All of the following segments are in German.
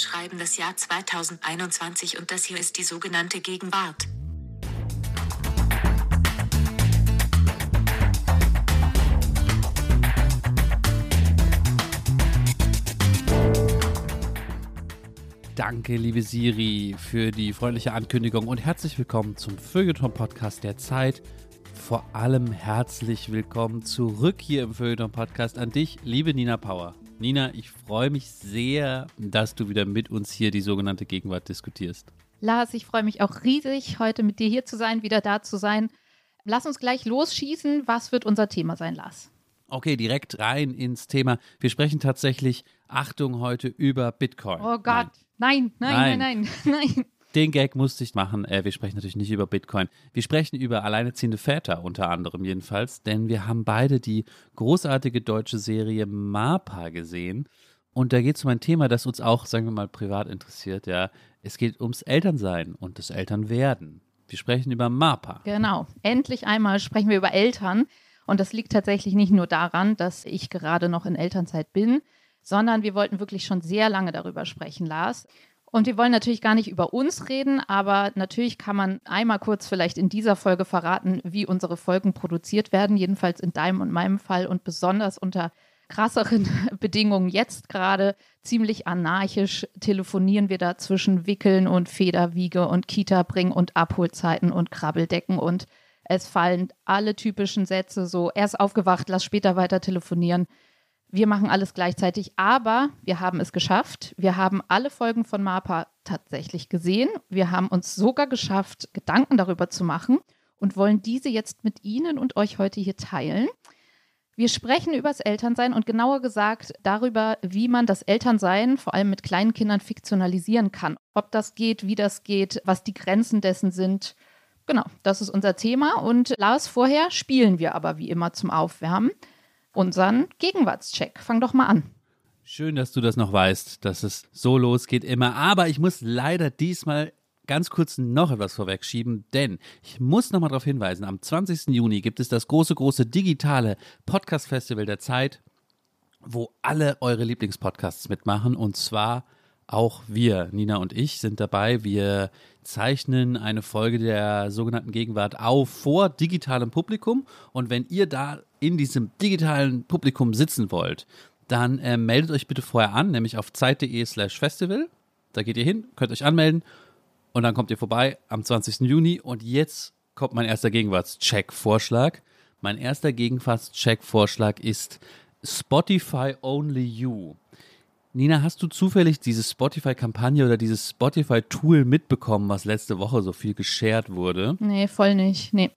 schreiben das Jahr 2021 und das hier ist die sogenannte Gegenwart. Danke, liebe Siri, für die freundliche Ankündigung und herzlich willkommen zum Feuilleton-Podcast der Zeit. Vor allem herzlich willkommen zurück hier im Feuilleton-Podcast an dich, liebe Nina Power. Nina, ich freue mich sehr, dass du wieder mit uns hier die sogenannte Gegenwart diskutierst. Lars, ich freue mich auch riesig, heute mit dir hier zu sein, wieder da zu sein. Lass uns gleich losschießen. Was wird unser Thema sein, Lars? Okay, direkt rein ins Thema. Wir sprechen tatsächlich, Achtung, heute über Bitcoin. Oh Gott, nein, nein, nein, nein, nein. nein. Den Gag musste ich machen. Äh, wir sprechen natürlich nicht über Bitcoin. Wir sprechen über alleinerziehende Väter unter anderem jedenfalls, denn wir haben beide die großartige deutsche Serie MAPA gesehen. Und da geht es um ein Thema, das uns auch, sagen wir mal, privat interessiert. Ja, es geht ums Elternsein und das Elternwerden. Wir sprechen über MAPA. Genau. Endlich einmal sprechen wir über Eltern. Und das liegt tatsächlich nicht nur daran, dass ich gerade noch in Elternzeit bin, sondern wir wollten wirklich schon sehr lange darüber sprechen, Lars. Und wir wollen natürlich gar nicht über uns reden, aber natürlich kann man einmal kurz vielleicht in dieser Folge verraten, wie unsere Folgen produziert werden, jedenfalls in deinem und meinem Fall und besonders unter krasseren Bedingungen jetzt gerade ziemlich anarchisch telefonieren wir da zwischen Wickeln und Federwiege und Kita bringen und Abholzeiten und Krabbeldecken und es fallen alle typischen Sätze so erst aufgewacht, lass später weiter telefonieren. Wir machen alles gleichzeitig, aber wir haben es geschafft. Wir haben alle Folgen von MAPA tatsächlich gesehen. Wir haben uns sogar geschafft, Gedanken darüber zu machen und wollen diese jetzt mit Ihnen und euch heute hier teilen. Wir sprechen über das Elternsein und genauer gesagt darüber, wie man das Elternsein vor allem mit kleinen Kindern fiktionalisieren kann. Ob das geht, wie das geht, was die Grenzen dessen sind. Genau, das ist unser Thema. Und Lars, vorher spielen wir aber wie immer zum Aufwärmen unseren Gegenwartscheck. Fang doch mal an. Schön, dass du das noch weißt, dass es so losgeht immer. Aber ich muss leider diesmal ganz kurz noch etwas vorwegschieben, denn ich muss noch mal darauf hinweisen, am 20. Juni gibt es das große, große digitale Podcast-Festival der Zeit, wo alle eure Lieblingspodcasts mitmachen und zwar auch wir, Nina und ich, sind dabei. Wir zeichnen eine Folge der sogenannten Gegenwart auf vor digitalem Publikum. Und wenn ihr da in diesem digitalen Publikum sitzen wollt, dann äh, meldet euch bitte vorher an, nämlich auf zeit.de slash festival. Da geht ihr hin, könnt euch anmelden und dann kommt ihr vorbei am 20. Juni. Und jetzt kommt mein erster Gegenwartscheck-Vorschlag. Mein erster Gegenwartscheck-Vorschlag ist Spotify Only You. Nina, hast du zufällig diese Spotify-Kampagne oder dieses Spotify-Tool mitbekommen, was letzte Woche so viel geshared wurde? Nee, voll nicht. Nee.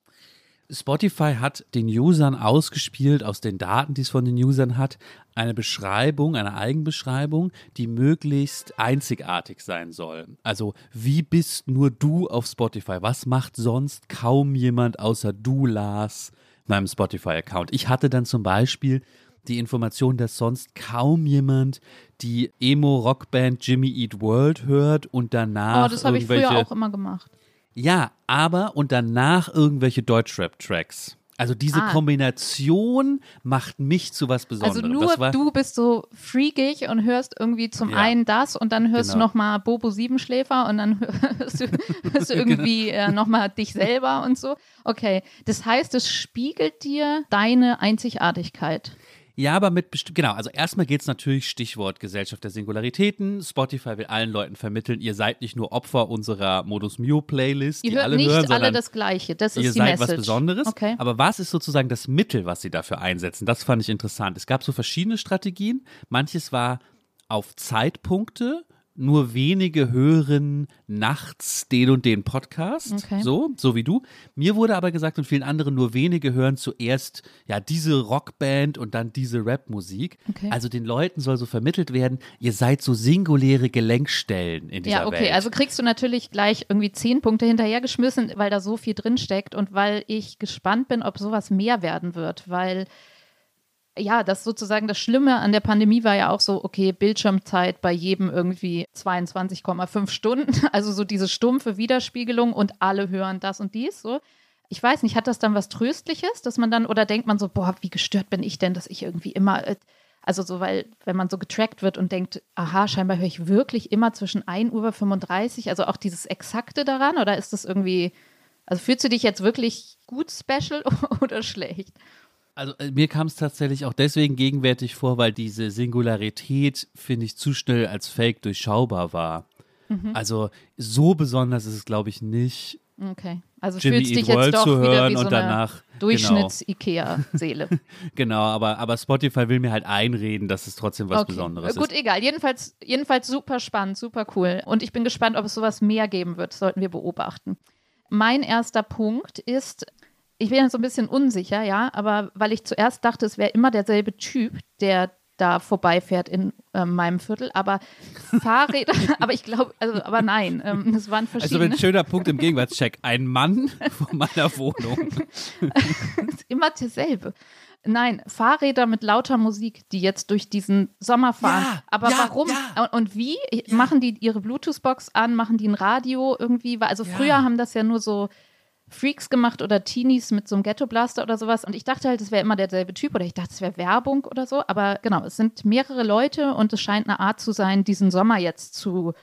Spotify hat den Usern ausgespielt, aus den Daten, die es von den Usern hat, eine Beschreibung, eine Eigenbeschreibung, die möglichst einzigartig sein soll. Also, wie bist nur du auf Spotify? Was macht sonst kaum jemand außer du, Lars, meinem Spotify-Account? Ich hatte dann zum Beispiel die Information, dass sonst kaum jemand die Emo-Rockband Jimmy Eat World hört und danach. Oh, das habe ich früher auch immer gemacht. Ja, aber und danach irgendwelche Deutschrap-Tracks. Also diese ah. Kombination macht mich zu was Besonderem. Also nur du bist so freakig und hörst irgendwie zum ja. einen das und dann hörst genau. du nochmal Bobo Siebenschläfer und dann hörst du, hörst du irgendwie äh, nochmal dich selber und so. Okay, das heißt, es spiegelt dir deine Einzigartigkeit. Ja, aber mit bestimmt, genau, also erstmal geht es natürlich Stichwort Gesellschaft der Singularitäten. Spotify will allen Leuten vermitteln, ihr seid nicht nur Opfer unserer Modus Mio Playlist, ihr hört alle nicht hören, alle das Gleiche. Das ist ihr die seid Message. was Besonderes. Okay. Aber was ist sozusagen das Mittel, was sie dafür einsetzen? Das fand ich interessant. Es gab so verschiedene Strategien. Manches war auf Zeitpunkte nur wenige hören nachts den und den Podcast, okay. so, so wie du. Mir wurde aber gesagt und vielen anderen nur wenige hören zuerst ja diese Rockband und dann diese Rapmusik. Okay. Also den Leuten soll so vermittelt werden, ihr seid so singuläre Gelenkstellen in dieser Welt. Ja, okay, Welt. also kriegst du natürlich gleich irgendwie zehn Punkte hinterhergeschmissen, weil da so viel drin steckt und weil ich gespannt bin, ob sowas mehr werden wird, weil ja, das sozusagen das Schlimme an der Pandemie war ja auch so, okay, Bildschirmzeit bei jedem irgendwie 22,5 Stunden, also so diese stumpfe Widerspiegelung und alle hören das und dies so. Ich weiß nicht, hat das dann was Tröstliches, dass man dann, oder denkt man so, boah, wie gestört bin ich denn, dass ich irgendwie immer äh, Also so, weil, wenn man so getrackt wird und denkt, aha, scheinbar höre ich wirklich immer zwischen 1 Uhr 35, also auch dieses Exakte daran, oder ist das irgendwie, also fühlst du dich jetzt wirklich gut special oder schlecht? Also äh, mir kam es tatsächlich auch deswegen gegenwärtig vor, weil diese Singularität, finde ich, zu schnell als Fake durchschaubar war. Mhm. Also so besonders ist es, glaube ich, nicht. Okay. Also Jimmy fühlst Eat dich jetzt World doch zu wieder hören wie so und eine danach, Durchschnitts-IKEA-Seele. Genau, aber, aber Spotify will mir halt einreden, dass es trotzdem was Okay. Besonderes Äh, Gut, ist. egal. Jedenfalls, jedenfalls super spannend, super cool. Und ich bin gespannt, ob es sowas mehr geben wird. Sollten wir beobachten. Mein erster Punkt ist, ich bin jetzt so ein bisschen unsicher, ja, aber weil ich zuerst dachte, es wäre immer derselbe Typ, der da vorbeifährt in äh, meinem Viertel, aber Fahrräder, aber ich glaube, also, aber nein, ähm, es waren Also verschiedene. ein schöner Punkt im Gegenwartscheck. Ein Mann vor meiner Wohnung. ist immer derselbe. Nein, Fahrräder mit lauter Musik, die jetzt durch diesen Sommer fahren. Ja, Aber ja, warum ja. und, wie? Machen die ihre Bluetooth-Box an? Machen die ein Radio irgendwie? Also Ja. früher haben das ja nur so Freaks gemacht oder Teenies mit so einem Ghetto-Blaster oder sowas. Und ich dachte halt, es wäre immer derselbe Typ oder ich dachte, es wäre Werbung oder so. Aber genau, es sind mehrere Leute und es scheint eine Art zu sein, diesen Sommer jetzt zu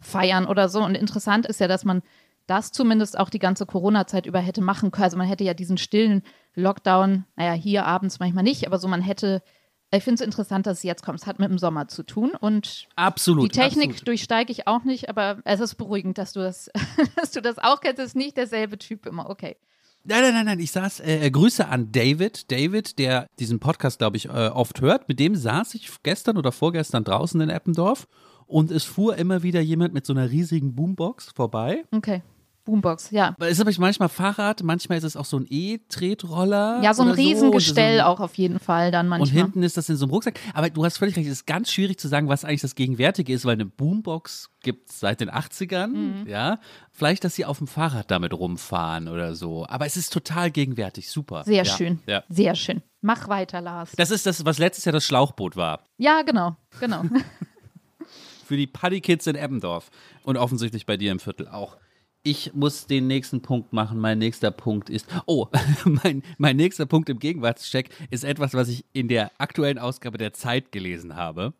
feiern oder so. Und interessant ist ja, dass man das zumindest auch die ganze Corona-Zeit über hätte machen können. Also man hätte ja diesen stillen Lockdown, naja, hier abends manchmal nicht, aber so man hätte, ich finde es interessant, dass es jetzt kommt. Es hat mit dem Sommer zu tun und Absolut. die Technik absolut. durchsteige ich auch nicht, aber es ist beruhigend, dass du das, dass du das auch kennst. Es ist nicht derselbe Typ immer. Okay. Nein, nein, nein, nein. Ich saß, äh, äh, Grüße an David. David, der diesen Podcast, glaube ich, äh, oft hört. Mit dem saß ich gestern oder vorgestern draußen in Eppendorf und es fuhr immer wieder jemand mit so einer riesigen Boombox vorbei. Okay. Boombox, ja. Es ist manchmal Fahrrad, manchmal ist es auch so ein E-Tretroller. Ja, so ein Riesengestell Und so auch auf jeden Fall dann Und manchmal. hinten ist das in so einem Rucksack. Aber du hast völlig recht, es ist ganz schwierig zu sagen, was eigentlich das Gegenwärtige ist, weil eine Boombox gibt es seit den 80ern, Mhm. ja. Vielleicht, dass sie auf dem Fahrrad damit rumfahren oder so. Aber es ist total gegenwärtig, super. Sehr ja. schön. Ja. Sehr schön. Mach weiter, Lars. Das ist das, was letztes Jahr das Schlauchboot war. Ja, genau, genau. Für die Paddy Kids in Eppendorf. Und offensichtlich bei dir im Viertel auch. Ich muss den nächsten Punkt machen. Mein nächster Punkt ist. Oh, mein, mein nächster Punkt im Gegenwartscheck ist etwas, was ich in der aktuellen Ausgabe der Zeit gelesen habe.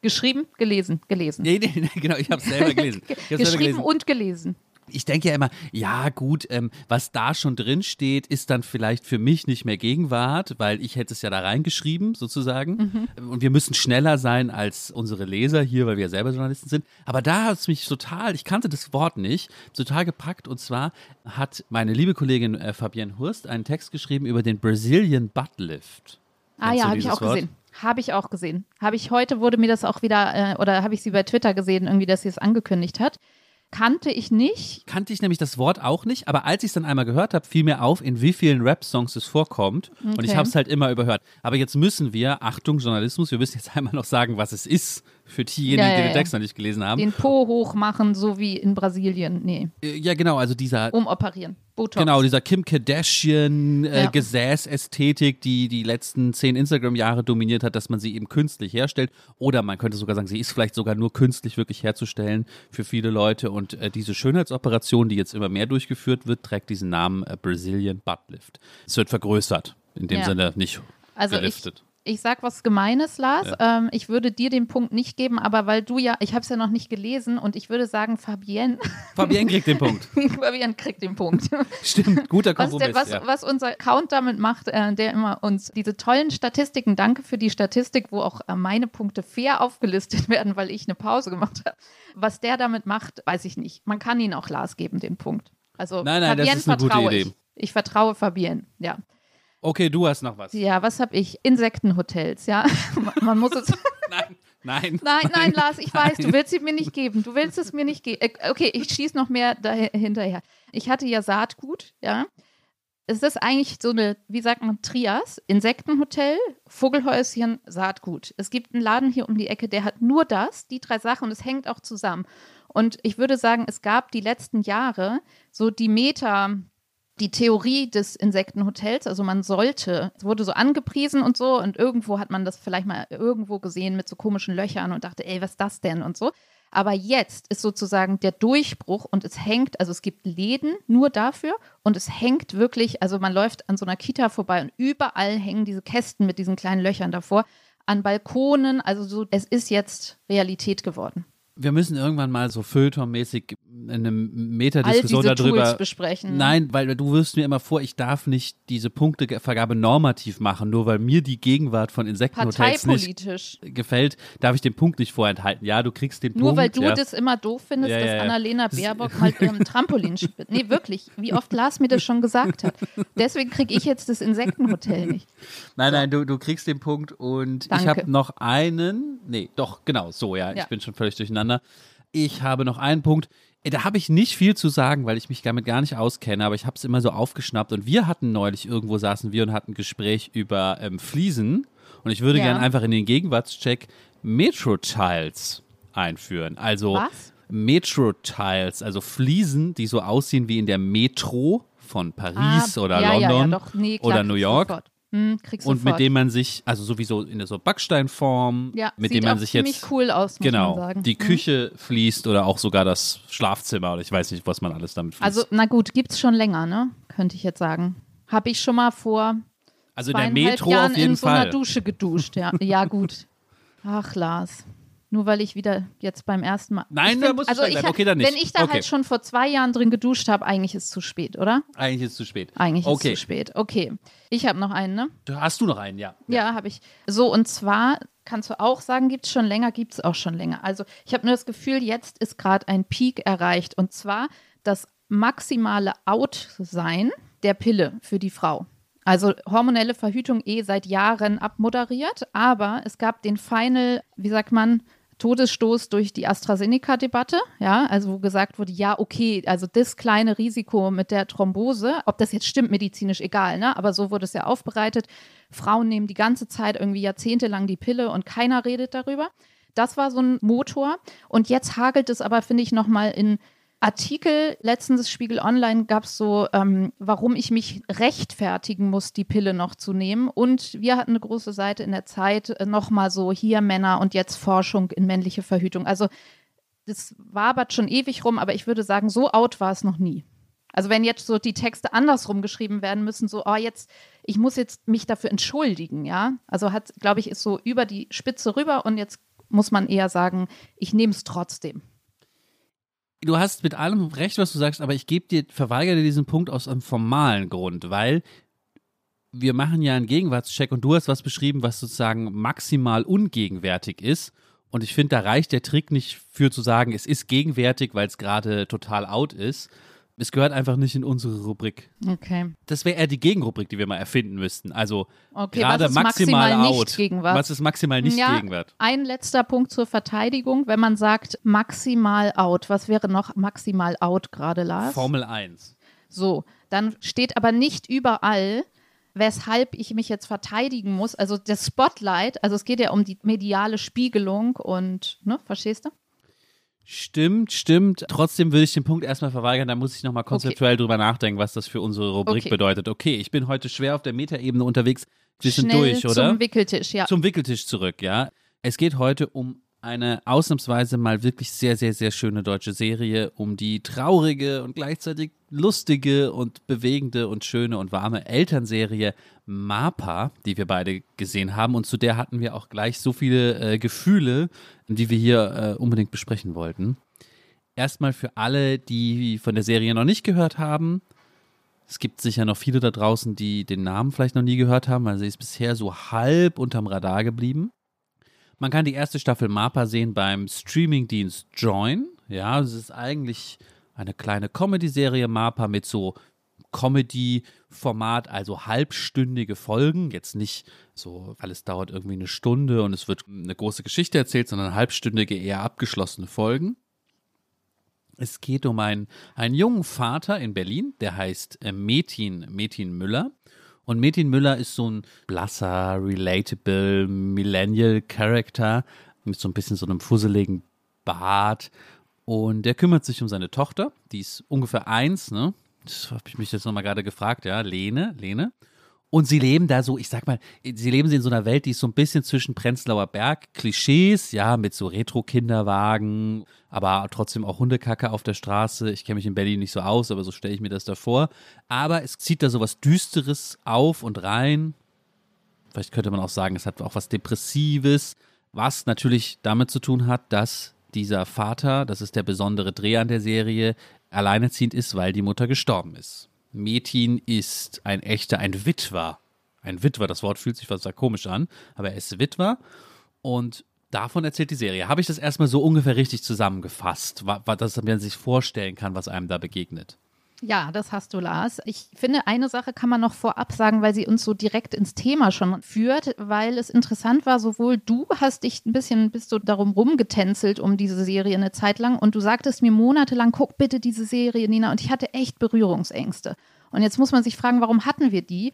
Geschrieben, gelesen, gelesen. Nee, nee, nee genau, ich habe es selber gelesen. Geschrieben gelesen. und gelesen. Ich denke ja immer, ja gut, ähm, was da schon drin steht, ist dann vielleicht für mich nicht mehr Gegenwart, weil ich hätte es ja da reingeschrieben, sozusagen. Und wir müssen schneller sein als unsere Leser hier, weil wir ja selber Journalisten sind. Aber da hat es mich total, ich kannte das Wort nicht, total gepackt. Und zwar hat meine liebe Kollegin äh, Fabienne Hurst einen Text geschrieben über den Brazilian Butt Lift. Ah ja, habe ich auch Wort? gesehen. Habe ich auch gesehen. Habe ich heute, wurde mir das auch wieder, äh, oder habe ich sie bei Twitter gesehen, irgendwie, dass sie es angekündigt hat. Kannte ich nicht. kannte ich nämlich das Wort auch nicht, aber als ich es dann einmal gehört habe, fiel mir auf, in wie vielen Rap-Songs es vorkommt. Und ich Okay. habe es halt immer überhört. Aber jetzt müssen wir, Achtung, Journalismus, wir müssen jetzt einmal noch sagen, was es ist, für diejenigen, Ja, ja, die den. Text noch nicht gelesen haben. Den Po hoch machen, so wie in Brasilien. Nee, Äh, ja, genau, also dieser. umoperieren. Botox. Genau, dieser Kim Kardashian äh, die die letzten zehn Instagram-Jahre dominiert hat, dass man sie eben künstlich herstellt. Oder man könnte sogar sagen, sie ist vielleicht sogar nur künstlich wirklich herzustellen für viele Leute. Und äh, diese Schönheitsoperation, die jetzt immer mehr durchgeführt wird, trägt diesen Namen äh, Brazilian Butt Lift. Es wird vergrößert, in dem. Sinne nicht Also geliftet. ich sag was Gemeines, Lars. Ähm, ich würde dir den Punkt nicht geben, aber weil du ja, ich habe es ja noch nicht gelesen und ich würde sagen, Fabienne, Fabienne kriegt den Punkt. Fabienne kriegt den Punkt. Stimmt, guter Was, Kompromiss. der, was, ja. was unser Account damit macht, äh, der immer uns diese tollen Statistiken, danke für die Statistik, wo auch äh, meine Punkte fair aufgelistet werden, weil ich eine Pause gemacht habe. Was der damit macht, weiß ich nicht. Man kann ihn auch Lars geben, den Punkt. Also Nein, nein, das Fabienne ist eine gute vertraue Idee. ich. Ich vertraue Fabienne, ja. Okay, du hast noch was. Ja, was habe ich? Insektenhotels, ja. Man muss es. Nein, nein. Nein, nein, Lars, ich weiß, du willst sie mir nicht geben. Du willst es mir nicht geben. Äh, Okay, ich schieße noch mehr dahi- hinterher. Ich hatte ja Saatgut, ja. Es ist eigentlich so eine, wie sagt man, Trias, Insektenhotel, Vogelhäuschen, Saatgut. Es gibt einen Laden hier um die Ecke, der hat nur das, die drei Sachen und es hängt auch zusammen. Und ich würde sagen, es gab die letzten Jahre so die Meta, die Theorie des Insektenhotels, also man sollte, es wurde so angepriesen und so und irgendwo hat man das vielleicht mal irgendwo gesehen mit so komischen Löchern und dachte, ey, was ist das denn und so. Aber jetzt ist sozusagen der Durchbruch und es hängt, also es gibt Läden nur dafür und es hängt wirklich, also man läuft an so einer Kita vorbei und überall hängen diese Kästen mit diesen kleinen Löchern davor. an Balkonen. Also so, es ist jetzt Realität geworden. Wir müssen irgendwann mal so Feuilleton-mäßig eine Metadiskussion All diese darüber Tools besprechen. Nein, weil du wirfst mir immer vor, ich darf nicht diese Punktevergabe normativ machen, nur weil mir die Gegenwart von Insektenhotels nicht gefällt, darf ich den Punkt nicht vorenthalten. Ja, du kriegst den Nur Punkt. weil du ja. das immer doof findest, Ja, dass ja, ja. Annalena Baerbock mal im Trampolin spielt. Nee, wirklich. Wie oft Lars mir das schon gesagt hat. Deswegen kriege ich jetzt das Insektenhotel nicht. Nein, nein, du, du kriegst den Punkt und ich Danke. habe noch einen. Nee, doch, genau, so, Ja. ich bin schon völlig durcheinander. Ich habe noch einen Punkt. Äh, Da habe ich nicht viel zu sagen, weil ich mich damit gar nicht auskenne, aber ich habe es immer so aufgeschnappt. Und wir hatten neulich, irgendwo saßen wir und hatten ein Gespräch über ähm, Fliesen. Und ich würde Ja. gerne einfach in den Gegenwartscheck Metro-Tiles einführen. Also? Metro-Tiles, also Fliesen, die so aussehen wie in der Metro von Paris Ah, oder ja, London ja. Nee, klar, oder New York. Sofort. Hm, kriegst Und sofort. mit dem man sich, also sowieso in der so Backsteinform, ja, mit dem man sich ziemlich jetzt cool aus, genau die Hm. Küche fließt oder auch sogar das Schlafzimmer oder ich weiß nicht, was man alles damit fließt. Also, na gut, gibt's schon länger, ne? Könnte ich jetzt sagen. Habe ich schon mal vor Also in der Metro Jahren auf jeden in so einer Fall. Dusche geduscht. Ja, ja gut. Ach, Lars. Nur weil ich wieder jetzt beim ersten Mal. Nein, da muss ich also ich bleiben. Okay, dann nicht. Wenn ich da Okay. halt schon vor zwei Jahren drin geduscht habe, eigentlich ist es zu spät, oder? Eigentlich ist es zu spät. Eigentlich okay. ist es zu spät. Okay. Ich habe noch einen, ne? Hast du noch einen, ja. Ja, habe ich. So, und zwar kannst du auch sagen, gibt es schon länger, gibt es auch schon länger. Also ich habe nur das Gefühl, jetzt ist gerade ein Peak erreicht. Und zwar das maximale Out-Sein der Pille für die Frau. Also hormonelle Verhütung eh seit Jahren abmoderiert, aber es gab den Final, wie sagt man, Todesstoß durch die AstraZeneca-Debatte, ja, also wo gesagt wurde, ja, okay, also das kleine Risiko mit der Thrombose, ob das jetzt stimmt, medizinisch egal, ne, aber so wurde es ja aufbereitet. Frauen nehmen die ganze Zeit irgendwie jahrzehntelang die Pille und keiner redet darüber. Das war so ein Motor. Und jetzt hagelt es aber, finde ich, nochmal in Artikel, letztens Spiegel Online gab es so, ähm, warum ich mich rechtfertigen muss, die Pille noch zu nehmen. Und wir hatten eine große Seite in der Zeit, äh, nochmal so hier Männer und jetzt Forschung in männliche Verhütung. Also das wabert schon ewig rum, aber ich würde sagen, so out war es noch nie. Also wenn jetzt so die Texte andersrum geschrieben werden müssen, so, oh, jetzt, ich muss jetzt mich dafür entschuldigen, ja. Also hat, glaube ich, ist so über die Spitze rüber und jetzt muss man eher sagen, ich nehme es trotzdem. Du hast mit allem recht, was du sagst, aber ich gebe dir, verweigere dir diesen Punkt aus einem formalen Grund, weil wir machen ja einen Gegenwartscheck und du hast was beschrieben, was sozusagen maximal ungegenwärtig ist. Und ich finde, da reicht der Trick nicht für zu sagen, es ist gegenwärtig, weil es gerade total out ist. Es gehört einfach nicht in unsere Rubrik. Okay. Das wäre eher die Gegenrubrik, die wir mal erfinden müssten. Also Okay, gerade maximal, maximal out. nicht Gegenwart? Was ist maximal nicht ja, Gegenwart? Ein letzter Punkt zur Verteidigung, wenn man sagt maximal out. Was wäre noch maximal out gerade, Lars? Formel 1. So, dann steht aber nicht überall, weshalb ich mich jetzt verteidigen muss. Also das Spotlight, also es geht ja um die mediale Spiegelung und, ne, verstehst du? Stimmt, stimmt. Trotzdem würde ich den Punkt erstmal verweigern. Da muss ich nochmal konzeptuell drüber nachdenken, was das für unsere Rubrik Okay. bedeutet. Okay, ich bin heute schwer auf der Metaebene unterwegs. Wir sind durch, oder? Zum Wickeltisch, ja. Zum Wickeltisch zurück, ja. Es geht heute um eine ausnahmsweise mal wirklich sehr, sehr, sehr schöne deutsche Serie, um die traurige und gleichzeitig lustige und bewegende und schöne und warme Elternserie Mapa, die wir beide gesehen haben und zu der hatten wir auch gleich so viele äh, Gefühle, die wir hier äh, unbedingt besprechen wollten. Erstmal für alle, die von der Serie noch nicht gehört haben, es gibt sicher noch viele da draußen, die den Namen vielleicht noch nie gehört haben, weil sie ist bisher so halb unterm Radar geblieben. Man kann die erste Staffel Mapa sehen beim Streamingdienst Join. Ja, es ist eigentlich eine kleine Comedy-Serie Mapa mit so Comedy-Format, also halbstündige Folgen. Jetzt nicht so, alles dauert irgendwie eine Stunde und es wird eine große Geschichte erzählt, sondern halbstündige, eher abgeschlossene Folgen. Es geht um einen, einen jungen Vater in Berlin, der heißt äh, Metin, Metin Müller. Und Metin Müller ist so ein blasser, relatable Millennial-Character mit so ein bisschen so einem fusseligen Bart. Und der kümmert sich um seine Tochter, die ist ungefähr eins, ne? Das habe ich mich jetzt nochmal gerade gefragt, ja, Lene, Lene. Und sie leben da so, ich sag mal, sie leben in so einer Welt, die ist so ein bisschen zwischen Prenzlauer Berg, Klischees, ja, mit so Retro-Kinderwagen, aber trotzdem auch Hundekacke auf der Straße. Ich kenne mich in Berlin nicht so aus, aber so stelle ich mir das da vor. Aber es zieht da so was Düsteres auf und rein. Vielleicht könnte man auch sagen, es hat auch was Depressives, was natürlich damit zu tun hat, dass dieser Vater, das ist der besondere Dreh an der Serie, alleinerziehend ist, weil die Mutter gestorben ist. Metin ist ein echter, ein Witwer. Ein Witwer, das Wort fühlt sich fast komisch an, aber er ist Witwer und davon erzählt die Serie. Habe ich das erstmal so ungefähr richtig zusammengefasst, dass man sich vorstellen kann, was einem da begegnet? Ja, das hast du, Lars. Ich finde, eine Sache kann man noch vorab sagen, weil sie uns so direkt ins Thema schon führt, weil es interessant war, sowohl du hast dich ein bisschen, bist du darum rumgetänzelt um diese Serie eine Zeit lang und du sagtest mir monatelang, guck bitte diese Serie, Nina, und ich hatte echt Berührungsängste. Und jetzt muss man sich fragen, warum hatten wir die?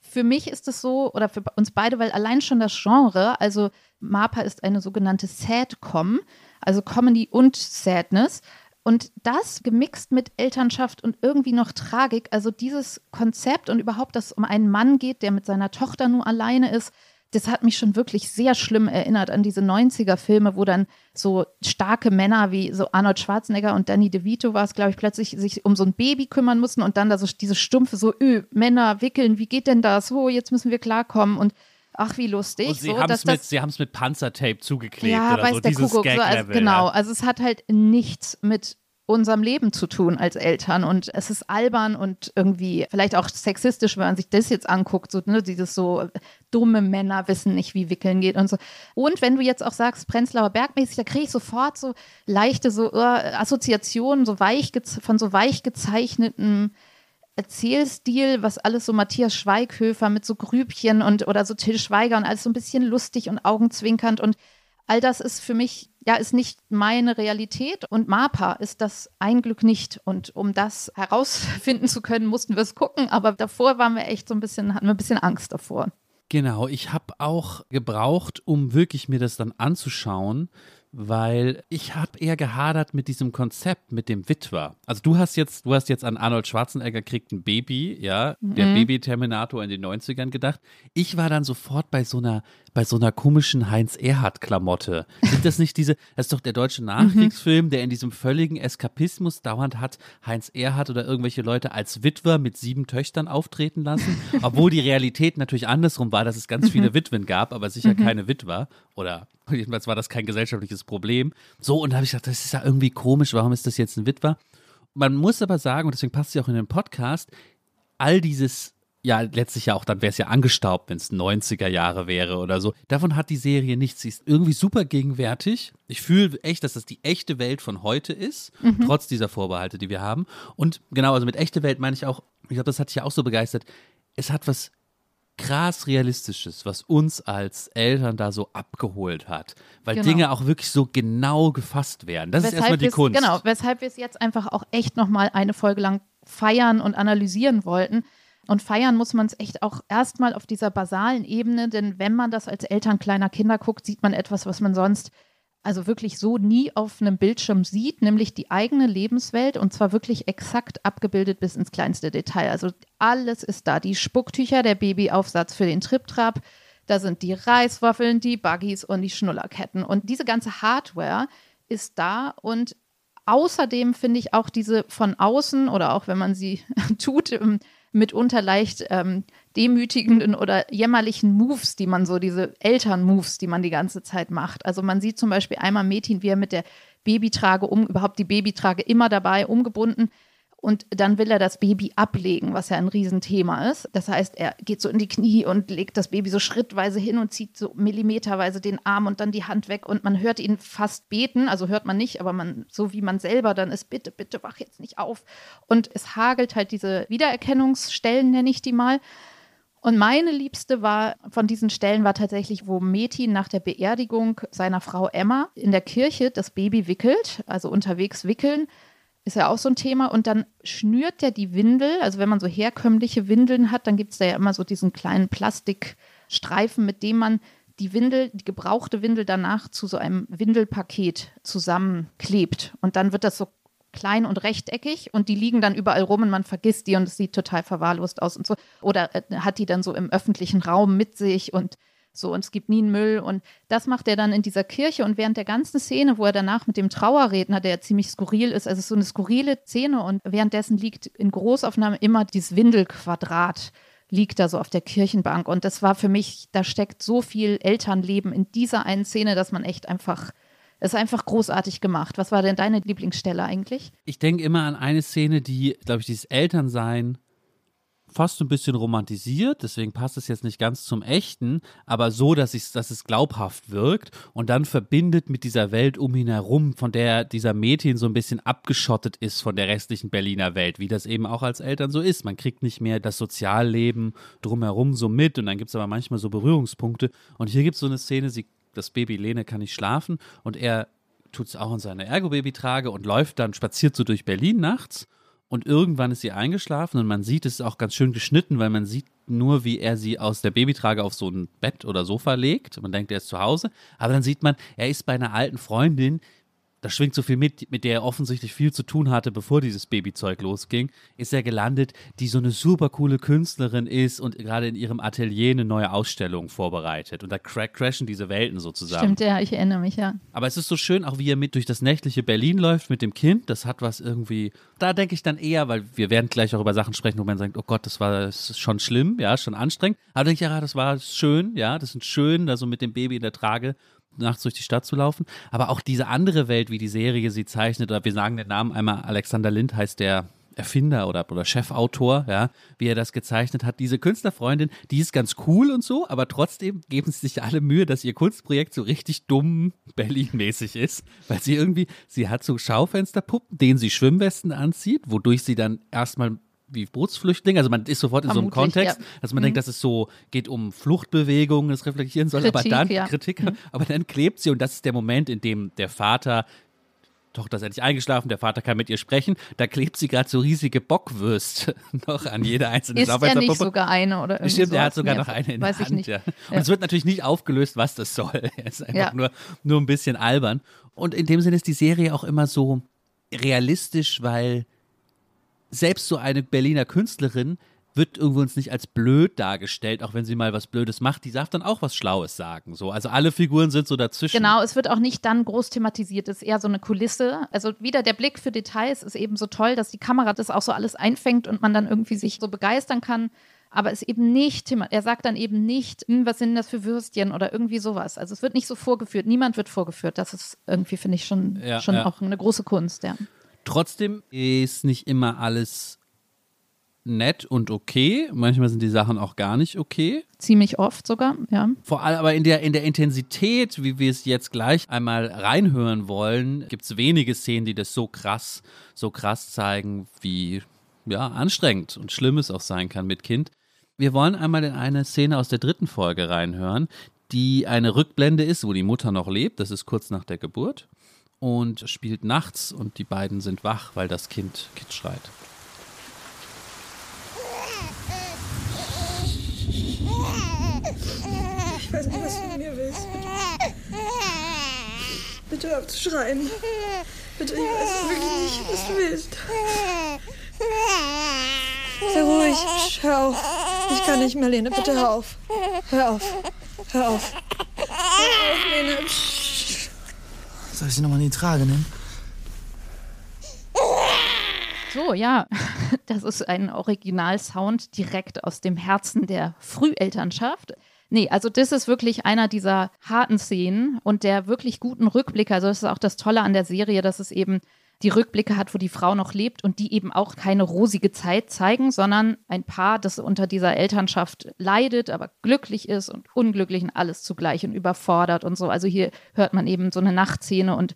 Für mich ist es so, oder für uns beide, weil allein schon das Genre, also MAPA ist eine sogenannte Sadcom, also Comedy und Sadness. Und das gemixt mit Elternschaft und irgendwie noch Tragik, also dieses Konzept und überhaupt, dass es um einen Mann geht, der mit seiner Tochter nur alleine ist, das hat mich schon wirklich sehr schlimm erinnert an diese 90er-Filme, wo dann so starke Männer wie so Arnold Schwarzenegger und Danny DeVito war es, glaube ich, plötzlich sich um so ein Baby kümmern mussten und dann da so diese stumpfe so, öh, Männer wickeln, wie geht denn das? Oh, jetzt müssen wir klarkommen und ach, wie lustig. Und sie so, haben es mit, mit Panzertape zugeklebt ja, oder weiß so, der dieses Kuckuck, so, also, genau, ja. also es hat halt nichts mit unserem Leben zu tun als Eltern und es ist albern und irgendwie vielleicht auch sexistisch, wenn man sich das jetzt anguckt, so ne, dieses so dumme Männer wissen nicht, wie wickeln geht und so. Und wenn du jetzt auch sagst Prenzlauer Bergmäßig, da kriege ich sofort so leichte so uh, Assoziationen so weich von so weich gezeichneten Erzählstil, was alles so Matthias Schweighöfer mit so Grübchen und oder so Till Schweiger und alles so ein bisschen lustig und augenzwinkernd und all das ist für mich, ja, ist nicht meine Realität und MAPA ist das ein Glück nicht. Und um das herausfinden zu können, mussten wir es gucken, aber davor waren wir echt so ein bisschen, hatten wir ein bisschen Angst davor. Genau, ich habe auch gebraucht, um wirklich mir das dann anzuschauen, weil ich habe eher gehadert mit diesem Konzept mit dem Witwer. Also du hast jetzt, du hast jetzt an Arnold Schwarzenegger kriegt ein Baby, ja, mhm. der Baby-Terminator in den 90ern gedacht. Ich war dann sofort bei so einer, bei so einer komischen Heinz-Erhardt-Klamotte. Sind das nicht diese, das ist doch der deutsche Nachkriegsfilm, der in diesem völligen Eskapismus dauernd hat Heinz Erhardt oder irgendwelche Leute als Witwer mit sieben Töchtern auftreten lassen, obwohl die Realität natürlich andersrum war, dass es ganz viele Witwen gab, aber sicher Mhm. keine Witwer oder jedenfalls war das kein gesellschaftliches Problem. So, und da habe ich gedacht, das ist ja irgendwie komisch, warum ist das jetzt ein Witwer? Man muss aber sagen, und deswegen passt sie auch in den Podcast, all dieses, ja, letztlich ja auch, dann wäre es ja angestaubt, wenn es 90er Jahre wäre oder so. Davon hat die Serie nichts. Sie ist irgendwie super gegenwärtig. Ich fühle echt, dass das die echte Welt von heute ist, trotz dieser Vorbehalte, die wir haben. Und genau, also mit echte Welt meine ich auch, ich glaube, das hat dich ja auch so begeistert. Es hat was krass Realistisches, was uns als Eltern da so abgeholt hat. Weil Genau. Dinge auch wirklich so genau gefasst werden. Das ist erstmal die Kunst. Genau, weshalb wir es jetzt einfach auch echt nochmal eine Folge lang feiern und analysieren wollten. Und feiern muss man es echt auch erstmal auf dieser basalen Ebene, denn wenn man das als Eltern kleiner Kinder guckt, sieht man etwas, was man sonst also wirklich so nie auf einem Bildschirm sieht, nämlich die eigene Lebenswelt und zwar wirklich exakt abgebildet bis ins kleinste Detail. Also alles ist da. Die Spucktücher, der Babyaufsatz für den Triptrap, da sind die Reiswaffeln, die Buggies und die Schnullerketten. Und diese ganze Hardware ist da und außerdem finde ich auch diese von außen oder auch wenn man sie tut, ähm, mitunter leicht ähm, demütigenden oder jämmerlichen Moves, die man so, diese Eltern-Moves, die man die ganze Zeit macht. Also man sieht zum Beispiel einmal Metin, wie er mit der Babytrage um, überhaupt die Babytrage immer dabei, umgebunden. Und dann will er das Baby ablegen, was ja ein Riesenthema ist. Das heißt, er geht so in die Knie und legt das Baby so schrittweise hin und zieht so millimeterweise den Arm und dann die Hand weg. Und man hört ihn fast beten, also hört man nicht, aber man, so wie man selber dann ist, bitte, bitte wach jetzt nicht auf. Und es hagelt halt diese Wiedererkennungsstellen, nenne ich die mal. Und meine liebste war von diesen Stellen war tatsächlich, wo Metin nach der Beerdigung seiner Frau Emma in der Kirche das Baby wickelt, also unterwegs wickeln, ist ja auch so ein Thema. Und dann schnürt der die Windel, also wenn man so herkömmliche Windeln hat, dann gibt es da ja immer so diesen kleinen Plastikstreifen, mit dem man die Windel, die gebrauchte Windel danach zu so einem Windelpaket zusammenklebt. Und dann wird das so klein und rechteckig und die liegen dann überall rum und man vergisst die und es sieht total verwahrlost aus und so. Oder äh, hat die dann so im öffentlichen Raum mit sich und so und es gibt nie einen Müll und das macht er dann in dieser Kirche und während der ganzen Szene, wo er danach mit dem Trauerredner, der ziemlich skurril ist, also so eine skurrile Szene und währenddessen liegt in Großaufnahme immer dieses Windelquadrat liegt da so auf der Kirchenbank. Und das war für mich, da steckt so viel Elternleben in dieser einen Szene, dass man echt einfach, es ist einfach großartig gemacht. Was war denn deine Lieblingsstelle eigentlich? Ich denke immer an eine Szene, die, glaube ich, dieses Elternsein fast ein bisschen romantisiert, deswegen passt es jetzt nicht ganz zum Echten, aber so, dass, ich, dass es glaubhaft wirkt und dann verbindet mit dieser Welt um ihn herum, von der dieser Mädchen so ein bisschen abgeschottet ist von der restlichen Berliner Welt, wie das eben auch als Eltern so ist. Man kriegt nicht mehr das Sozialleben drumherum so mit und dann gibt es aber manchmal so Berührungspunkte. Und hier gibt es so eine Szene, sie, das Baby Lene kann nicht schlafen und er tut es auch in seine Ergo-Baby-Trage und läuft dann, spaziert so durch Berlin nachts und irgendwann ist sie eingeschlafen und man sieht, es ist auch ganz schön geschnitten, weil man sieht nur, wie er sie aus der Babytrage auf so ein Bett oder Sofa legt. Man denkt, er ist zu Hause. Aber dann sieht man, er ist bei einer alten Freundin, da schwingt so viel mit, mit der er offensichtlich viel zu tun hatte, bevor dieses Babyzeug losging, ist er gelandet, die so eine super coole Künstlerin ist und gerade in ihrem Atelier eine neue Ausstellung vorbereitet. Und da cra crashen diese Welten sozusagen. Stimmt, ja, ich erinnere mich, ja. Aber es ist so schön, auch wie er mit durch das nächtliche Berlin läuft mit dem Kind. Das hat was irgendwie. Da denke ich dann eher, weil wir werden gleich auch über Sachen sprechen, wo man sagt, oh Gott, das war das schon schlimm, ja, schon anstrengend. Aber denke ich, ja, das war schön, ja, das ist schön, da so mit dem Baby in der Trage nachts durch die Stadt zu laufen. Aber auch diese andere Welt, wie die Serie sie zeichnet, oder wir sagen den Namen einmal, Alexander Lind heißt der Erfinder oder, oder Chefautor, ja, wie er das gezeichnet hat. Diese Künstlerfreundin, die ist ganz cool und so, aber trotzdem geben sie sich alle Mühe, dass ihr Kunstprojekt so richtig dumm Berlin-mäßig ist, weil sie irgendwie, sie hat so Schaufensterpuppen, denen sie Schwimmwesten anzieht, wodurch sie dann erstmal wie Bootsflüchtling. Also man ist sofort in Vermutlich, so einem Kontext, ja. dass man mhm. denkt, dass es so geht um Fluchtbewegungen, das reflektieren soll, Kritik, aber dann ja. Kritik, mhm. aber dann klebt sie und das ist der Moment, in dem der Vater Tochter ist endlich eingeschlafen, der Vater kann mit ihr sprechen. Da klebt sie gerade so riesige Bockwürste noch an jeder einzelnen Ist ja nicht sogar eine oder irgendwie Stimmt, er hat sogar noch eine in Weiß der Hand. Ja. Und ja. es wird natürlich nicht aufgelöst, was das soll. Es ist einfach ja. nur, nur ein bisschen albern. Und in dem Sinne ist die Serie auch immer so realistisch, weil selbst so eine Berliner Künstlerin wird irgendwo uns nicht als blöd dargestellt, auch wenn sie mal was Blödes macht. Die darf dann auch was Schlaues sagen. So. Also alle Figuren sind so dazwischen. Genau, es wird auch nicht dann groß thematisiert. Es ist eher so eine Kulisse. Also wieder der Blick für Details ist eben so toll, dass die Kamera das auch so alles einfängt und man dann irgendwie sich so begeistern kann. Aber es eben nicht, er sagt dann eben nicht, hm, was sind das für Würstchen oder irgendwie sowas. Also es wird nicht so vorgeführt. Niemand wird vorgeführt. Das ist irgendwie, finde ich, schon, ja, schon ja. auch eine große Kunst, ja. Trotzdem ist nicht immer alles nett und okay. Manchmal sind die Sachen auch gar nicht okay. Ziemlich oft sogar, ja. Vor allem aber in der, in der Intensität, wie wir es jetzt gleich einmal reinhören wollen, gibt es wenige Szenen, die das so krass, so krass zeigen, wie ja, anstrengend und schlimm es auch sein kann mit Kind. Wir wollen einmal in eine Szene aus der dritten Folge reinhören, die eine Rückblende ist, wo die Mutter noch lebt. Das ist kurz nach der Geburt und spielt nachts und die beiden sind wach, weil das Kind, kind schreit. Ich weiß nicht, was du von mir willst. Bitte hör auf zu schreien. Bitte, ich weiß wirklich nicht, was du willst. Sei ruhig. Hör auf. Ich kann nicht mehr, Lene. Bitte hör auf. Hör auf. Hör auf. Hör auf, Lene. Psst. Soll ich sie nochmal in die Trage nehmen? So, ja, das ist ein Originalsound direkt aus dem Herzen der Frühelternschaft. Nee, also das ist wirklich einer dieser harten Szenen und der wirklich guten Rückblicke. Also das ist auch das Tolle an der Serie, dass es eben die Rückblicke hat, wo die Frau noch lebt und die eben auch keine rosige Zeit zeigen, sondern ein Paar, das unter dieser Elternschaft leidet, aber glücklich ist und unglücklich und alles zugleich und überfordert und so. Also hier hört man eben so eine Nachtszene und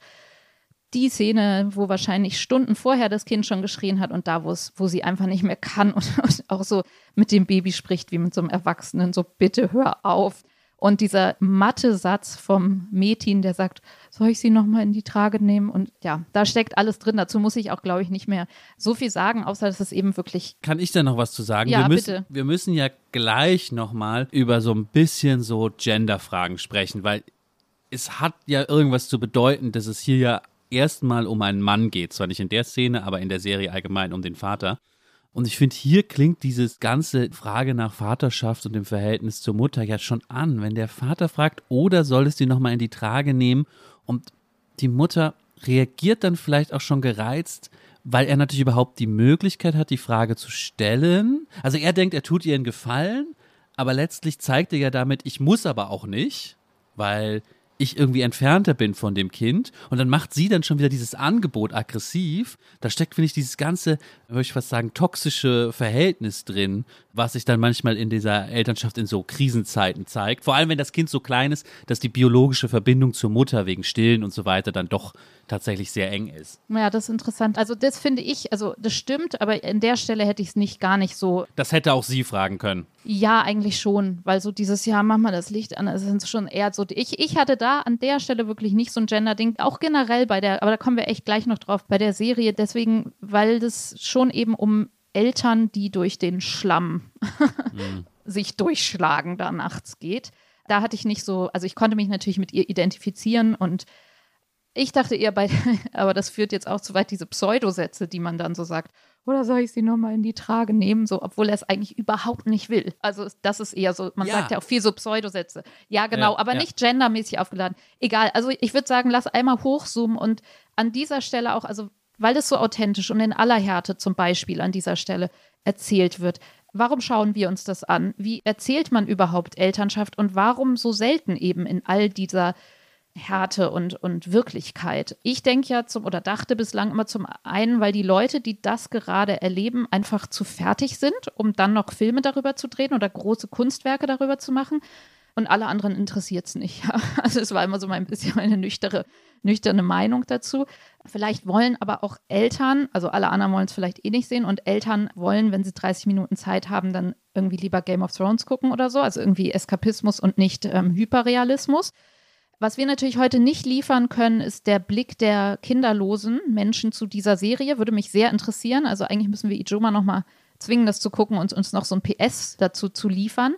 die Szene, wo wahrscheinlich Stunden vorher das Kind schon geschrien hat und da, wo es, wo sie einfach nicht mehr kann und, und auch so mit dem Baby spricht wie mit so einem Erwachsenen, so bitte hör auf. Und dieser matte Satz vom Metin, der sagt, soll ich sie nochmal in die Trage nehmen? Und ja, da steckt alles drin. Dazu muss ich auch, glaube ich, nicht mehr so viel sagen, außer dass es eben wirklich. Kann ich da noch was zu sagen? Ja, wir müssen, bitte. Wir müssen ja gleich nochmal über so ein bisschen so Gender-Fragen sprechen, weil es hat ja irgendwas zu bedeuten, dass es hier ja erstmal um einen Mann geht. Zwar nicht in der Szene, aber in der Serie allgemein um den Vater. Und ich finde, hier klingt dieses ganze Frage nach Vaterschaft und dem Verhältnis zur Mutter ja schon an. Wenn der Vater fragt, oder soll es die nochmal in die Trage nehmen? Und die Mutter reagiert dann vielleicht auch schon gereizt, weil er natürlich überhaupt die Möglichkeit hat, die Frage zu stellen. Also er denkt, er tut ihr einen Gefallen, aber letztlich zeigt er ja damit, ich muss aber auch nicht, weil ich irgendwie entfernter bin von dem Kind und dann macht sie dann schon wieder dieses Angebot aggressiv. Da steckt, finde ich, dieses ganze, würde ich fast sagen, toxische Verhältnis drin, was sich dann manchmal in dieser Elternschaft in so Krisenzeiten zeigt. Vor allem, wenn das Kind so klein ist, dass die biologische Verbindung zur Mutter wegen Stillen und so weiter dann doch tatsächlich sehr eng ist. Ja, das ist interessant. Also das finde ich, also das stimmt, aber an der Stelle hätte ich es nicht gar nicht so. Das hätte auch sie fragen können. Ja, eigentlich schon, weil so dieses Jahr, mach mal das Licht an, es sind schon eher so, ich, ich hatte da an der Stelle wirklich nicht so ein Gender-Ding, auch generell bei der, aber da kommen wir echt gleich noch drauf, bei der Serie, deswegen, weil das schon eben um Eltern, die durch den Schlamm mhm. sich durchschlagen, da nachts geht. Da hatte ich nicht so, also ich konnte mich natürlich mit ihr identifizieren und ich dachte eher bei, aber das führt jetzt auch zu weit, diese Pseudosätze, die man dann so sagt. Oder soll ich sie nochmal in die Trage nehmen, so, obwohl er es eigentlich überhaupt nicht will. Also das ist eher so, man ja. sagt ja auch viel so Pseudosätze. Ja, genau, ja, aber ja. nicht gendermäßig aufgeladen. Egal, also ich würde sagen, lass einmal hochzoomen und an dieser Stelle auch, also weil es so authentisch und in aller Härte zum Beispiel an dieser Stelle erzählt wird. Warum schauen wir uns das an? Wie erzählt man überhaupt Elternschaft und warum so selten eben in all dieser Härte und, und Wirklichkeit. Ich denke ja zum oder dachte bislang immer zum einen, weil die Leute, die das gerade erleben, einfach zu fertig sind, um dann noch Filme darüber zu drehen oder große Kunstwerke darüber zu machen. Und alle anderen interessiert es nicht. Also es war immer so ein bisschen meine nüchterne, nüchterne Meinung dazu. Vielleicht wollen aber auch Eltern, also alle anderen wollen es vielleicht eh nicht sehen und Eltern wollen, wenn sie 30 Minuten Zeit haben, dann irgendwie lieber Game of Thrones gucken oder so. Also irgendwie Eskapismus und nicht ähm, Hyperrealismus. Was wir natürlich heute nicht liefern können, ist der Blick der kinderlosen Menschen zu dieser Serie. Würde mich sehr interessieren. Also eigentlich müssen wir Ijoma noch mal zwingen, das zu gucken und uns noch so ein PS dazu zu liefern.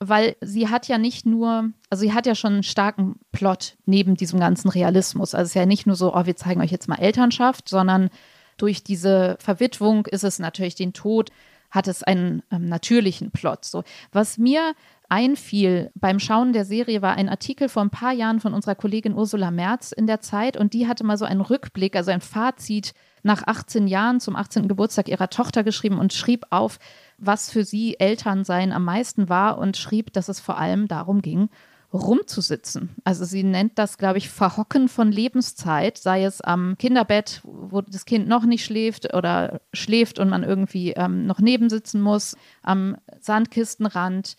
Weil sie hat ja nicht nur, also sie hat ja schon einen starken Plot neben diesem ganzen Realismus. Also es ist ja nicht nur so, oh, wir zeigen euch jetzt mal Elternschaft, sondern durch diese Verwitwung ist es natürlich den Tod, hat es einen ähm, natürlichen Plot. So. Was mir einfiel beim Schauen der Serie, war ein Artikel vor ein paar Jahren von unserer Kollegin Ursula Merz in der Zeit und die hatte mal so einen Rückblick, also ein Fazit nach 18 Jahren zum 18. Geburtstag ihrer Tochter geschrieben und schrieb auf, was für sie Elternsein am meisten war und schrieb, dass es vor allem darum ging, rumzusitzen. Also sie nennt das, glaube ich, Verhocken von Lebenszeit, sei es am Kinderbett, wo das Kind noch nicht schläft oder schläft und man irgendwie ähm, noch nebensitzen muss, am Sandkistenrand,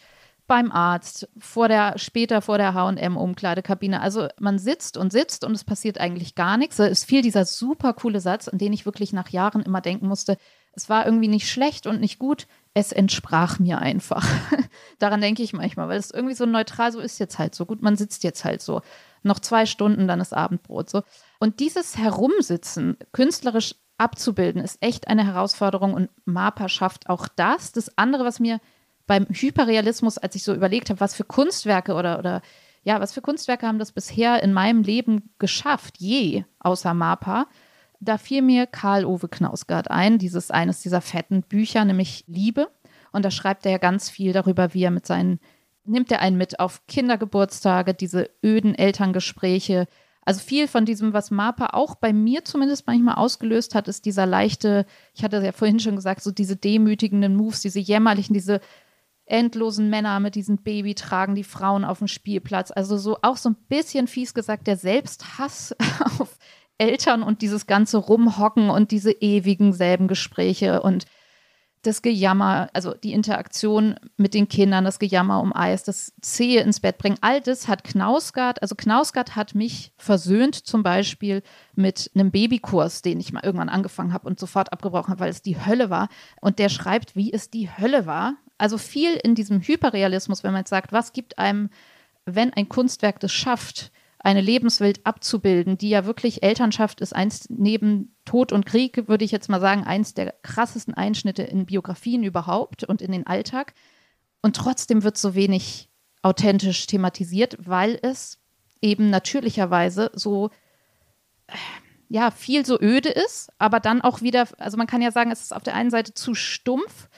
beim Arzt, vor der, später vor der HM-Umkleidekabine. Also man sitzt und sitzt und es passiert eigentlich gar nichts. Es fiel dieser super coole Satz, an den ich wirklich nach Jahren immer denken musste. Es war irgendwie nicht schlecht und nicht gut, es entsprach mir einfach. Daran denke ich manchmal, weil es irgendwie so neutral so ist jetzt halt so. Gut, man sitzt jetzt halt so. Noch zwei Stunden, dann ist Abendbrot so. Und dieses Herumsitzen künstlerisch abzubilden, ist echt eine Herausforderung und MAPA schafft auch das. Das andere, was mir beim Hyperrealismus, als ich so überlegt habe, was für Kunstwerke oder, oder ja, was für Kunstwerke haben das bisher in meinem Leben geschafft, je, außer Mapa, da fiel mir Karl Ove Knausgard ein, dieses eines dieser fetten Bücher, nämlich Liebe. Und da schreibt er ja ganz viel darüber, wie er mit seinen, nimmt er einen mit auf Kindergeburtstage, diese öden Elterngespräche. Also viel von diesem, was Mapa auch bei mir zumindest manchmal ausgelöst hat, ist dieser leichte, ich hatte ja vorhin schon gesagt, so diese demütigenden Moves, diese jämmerlichen, diese endlosen Männer mit diesem Baby tragen die Frauen auf dem Spielplatz. Also so auch so ein bisschen fies gesagt, der Selbsthass auf Eltern und dieses ganze Rumhocken und diese ewigen selben Gespräche und das Gejammer, also die Interaktion mit den Kindern, das Gejammer um Eis, das Zehe ins Bett bringen, all das hat Knausgard, also Knausgard hat mich versöhnt zum Beispiel mit einem Babykurs, den ich mal irgendwann angefangen habe und sofort abgebrochen habe, weil es die Hölle war. Und der schreibt, wie es die Hölle war, also viel in diesem Hyperrealismus, wenn man jetzt sagt, was gibt einem, wenn ein Kunstwerk das schafft, eine Lebenswelt abzubilden, die ja wirklich Elternschaft ist, eins neben Tod und Krieg, würde ich jetzt mal sagen, eins der krassesten Einschnitte in Biografien überhaupt und in den Alltag. Und trotzdem wird so wenig authentisch thematisiert, weil es eben natürlicherweise so ja viel so öde ist, aber dann auch wieder, also man kann ja sagen, es ist auf der einen Seite zu stumpf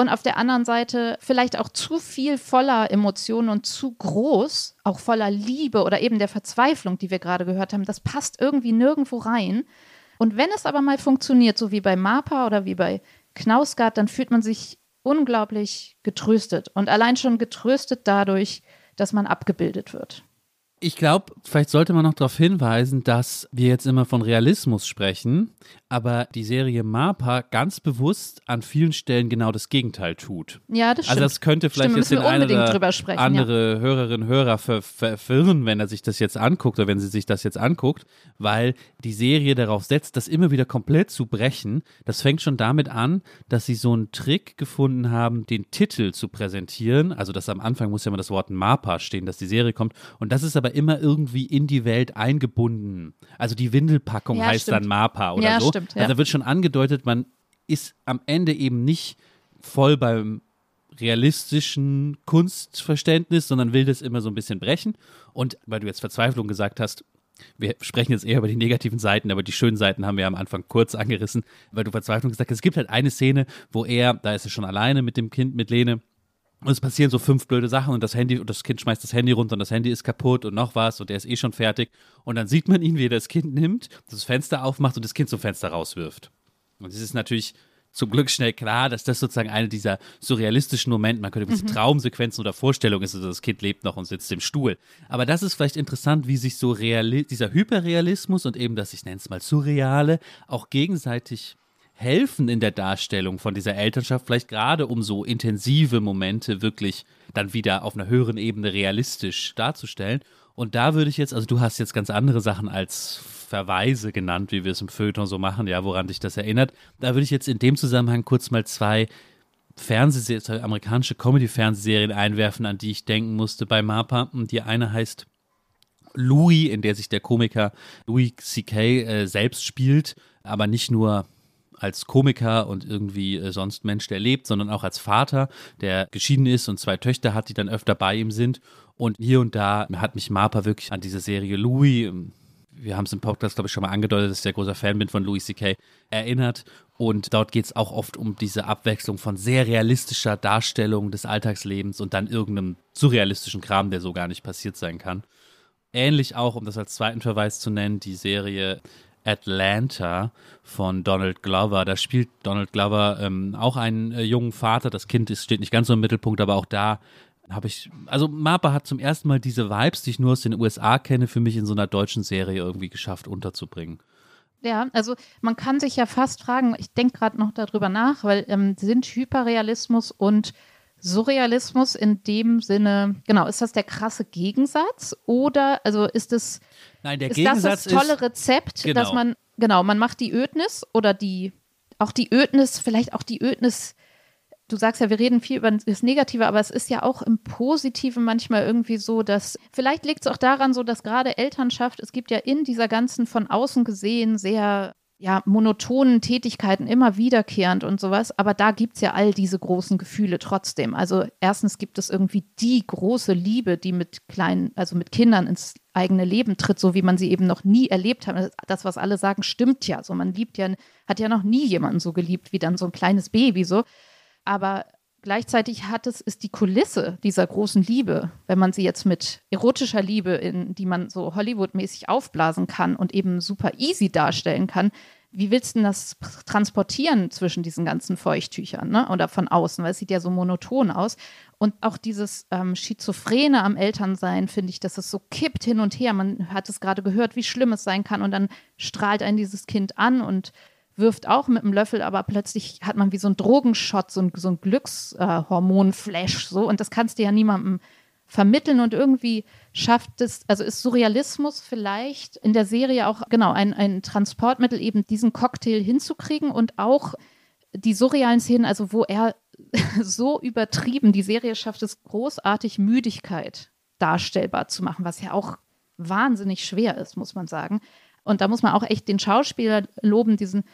und auf der anderen Seite vielleicht auch zu viel voller Emotionen und zu groß, auch voller Liebe oder eben der Verzweiflung, die wir gerade gehört haben. Das passt irgendwie nirgendwo rein. Und wenn es aber mal funktioniert, so wie bei Mapa oder wie bei Knausgard, dann fühlt man sich unglaublich getröstet und allein schon getröstet dadurch, dass man abgebildet wird. Ich glaube, vielleicht sollte man noch darauf hinweisen, dass wir jetzt immer von Realismus sprechen, aber die Serie Mapa ganz bewusst an vielen Stellen genau das Gegenteil tut. Ja, das stimmt. Also das könnte vielleicht Stimmt, jetzt den einen oder sprechen, andere Hörerinnen und Hörer ver verwirren, wenn er sich das jetzt anguckt oder wenn sie sich das jetzt anguckt, weil die Serie darauf setzt, das immer wieder komplett zu brechen. Das fängt schon damit an, dass sie so einen Trick gefunden haben, den Titel zu präsentieren. Also das am Anfang muss ja immer das Wort Mapa stehen, dass die Serie kommt. Und das ist aber immer irgendwie in die Welt eingebunden. Also die Windelpackung Ja, heißt dann stimmt. Mapa oder Ja, so. stimmt, ja. Also da wird schon angedeutet, man ist am Ende eben nicht voll beim realistischen Kunstverständnis, sondern will das immer so ein bisschen brechen. Und weil du jetzt Verzweiflung gesagt hast, wir sprechen jetzt eher über die negativen Seiten, aber die schönen Seiten haben wir am Anfang kurz angerissen, weil du Verzweiflung gesagt hast. Es gibt halt eine Szene, wo er, da ist er schon alleine mit dem Kind, mit Lene, und es passieren so fünf blöde Sachen und das Handy und das Kind schmeißt das Handy runter und das Handy ist kaputt und noch was und der ist eh schon fertig. Und dann sieht man ihn, wie er das Kind nimmt, das Fenster aufmacht und das Kind zum Fenster rauswirft. Und es ist natürlich zum Glück schnell klar, dass das sozusagen eine dieser surrealistischen Momente, man könnte Mhm. diese Traumsequenzen oder Vorstellungen ist, also das Kind lebt noch und sitzt im Stuhl. Aber das ist vielleicht interessant, wie sich so Reali dieser Hyperrealismus und eben das, ich nenne es mal Surreale, auch gegenseitig helfen in der Darstellung von dieser Elternschaft, vielleicht gerade um so intensive Momente wirklich dann wieder auf einer höheren Ebene realistisch darzustellen. Und da würde ich jetzt, also du hast jetzt ganz andere Sachen als Verweise genannt, wie wir es im Feuilleton so machen, ja, woran dich das erinnert. Da würde ich jetzt in dem Zusammenhang kurz mal zwei Fernsehserien, amerikanische Comedy-Fernsehserien einwerfen, an die ich denken musste bei MAPA. Und die eine heißt Louis, in der sich der Komiker Louis C.K. Äh, selbst spielt, aber nicht nur als Komiker und irgendwie äh, sonst Mensch, der lebt, sondern auch als Vater, der geschieden ist und zwei Töchter hat, die dann öfter bei ihm sind. Und hier und da hat mich Marpa wirklich an diese Serie Louis, ähm, wir haben es im Podcast, glaube ich, schon mal angedeutet, dass ich sehr großer Fan bin von Louis C.K., erinnert. Und dort geht es auch oft um diese Abwechslung von sehr realistischer Darstellung des Alltagslebens und dann irgendeinem surrealistischen Kram, der so gar nicht passiert sein kann. Ähnlich auch, um das als zweiten Verweis zu nennen, die Serie Atlanta von Donald Glover. Da spielt Donald Glover ähm, auch einen äh, jungen Vater. Das Kind ist, steht nicht ganz so im Mittelpunkt, aber auch da habe ich, also Mapa hat zum ersten Mal diese Vibes, die ich nur aus den USA kenne, für mich in so einer deutschen Serie irgendwie geschafft unterzubringen. Ja, also man kann sich ja fast fragen, ich denke gerade noch darüber nach, weil ähm, sind Hyperrealismus und Surrealismus in dem Sinne, genau, ist das der krasse Gegensatz oder also ist es Nein, der ist Gegensatz das das tolle ist, Rezept, Genau. dass man, genau, man macht die Ödnis oder die, auch die Ödnis, vielleicht auch die Ödnis, du sagst ja, wir reden viel über das Negative, aber es ist ja auch im Positiven manchmal irgendwie so, dass, vielleicht liegt es auch daran so, dass gerade Elternschaft, es gibt ja in dieser ganzen von außen gesehen sehr ja, monotonen Tätigkeiten immer wiederkehrend und sowas, aber da gibt es ja all diese großen Gefühle trotzdem. Also erstens gibt es irgendwie die große Liebe, die mit kleinen, also mit Kindern ins eigene Leben tritt, so wie man sie eben noch nie erlebt hat. Das, was alle sagen, stimmt ja. So, man liebt ja, hat ja noch nie jemanden so geliebt wie dann so ein kleines Baby so. Aber gleichzeitig hat es, ist die Kulisse dieser großen Liebe, wenn man sie jetzt mit erotischer Liebe, in die man so Hollywood-mäßig aufblasen kann und eben super easy darstellen kann, wie willst du denn das transportieren zwischen diesen ganzen Feuchttüchern ne? oder von außen? Weil es sieht ja so monoton aus. Und auch dieses ähm, Schizophrene am Elternsein, finde ich, dass es so kippt hin und her. Man hat es gerade gehört, wie schlimm es sein kann. Und dann strahlt einen dieses Kind an und wirft auch mit dem Löffel, aber plötzlich hat man wie so einen Drogenshot, so ein, so ein Glückshormon-Flash. so. Und das kannst du ja niemandem vermitteln und irgendwie schafft es, also ist Surrealismus vielleicht in der Serie auch, genau, ein, ein Transportmittel, eben diesen Cocktail hinzukriegen und auch die surrealen Szenen, also wo er so übertrieben, die Serie schafft es großartig, Müdigkeit darstellbar zu machen, was ja auch wahnsinnig schwer ist, muss man sagen. Und da muss man auch echt den Schauspieler loben, diesen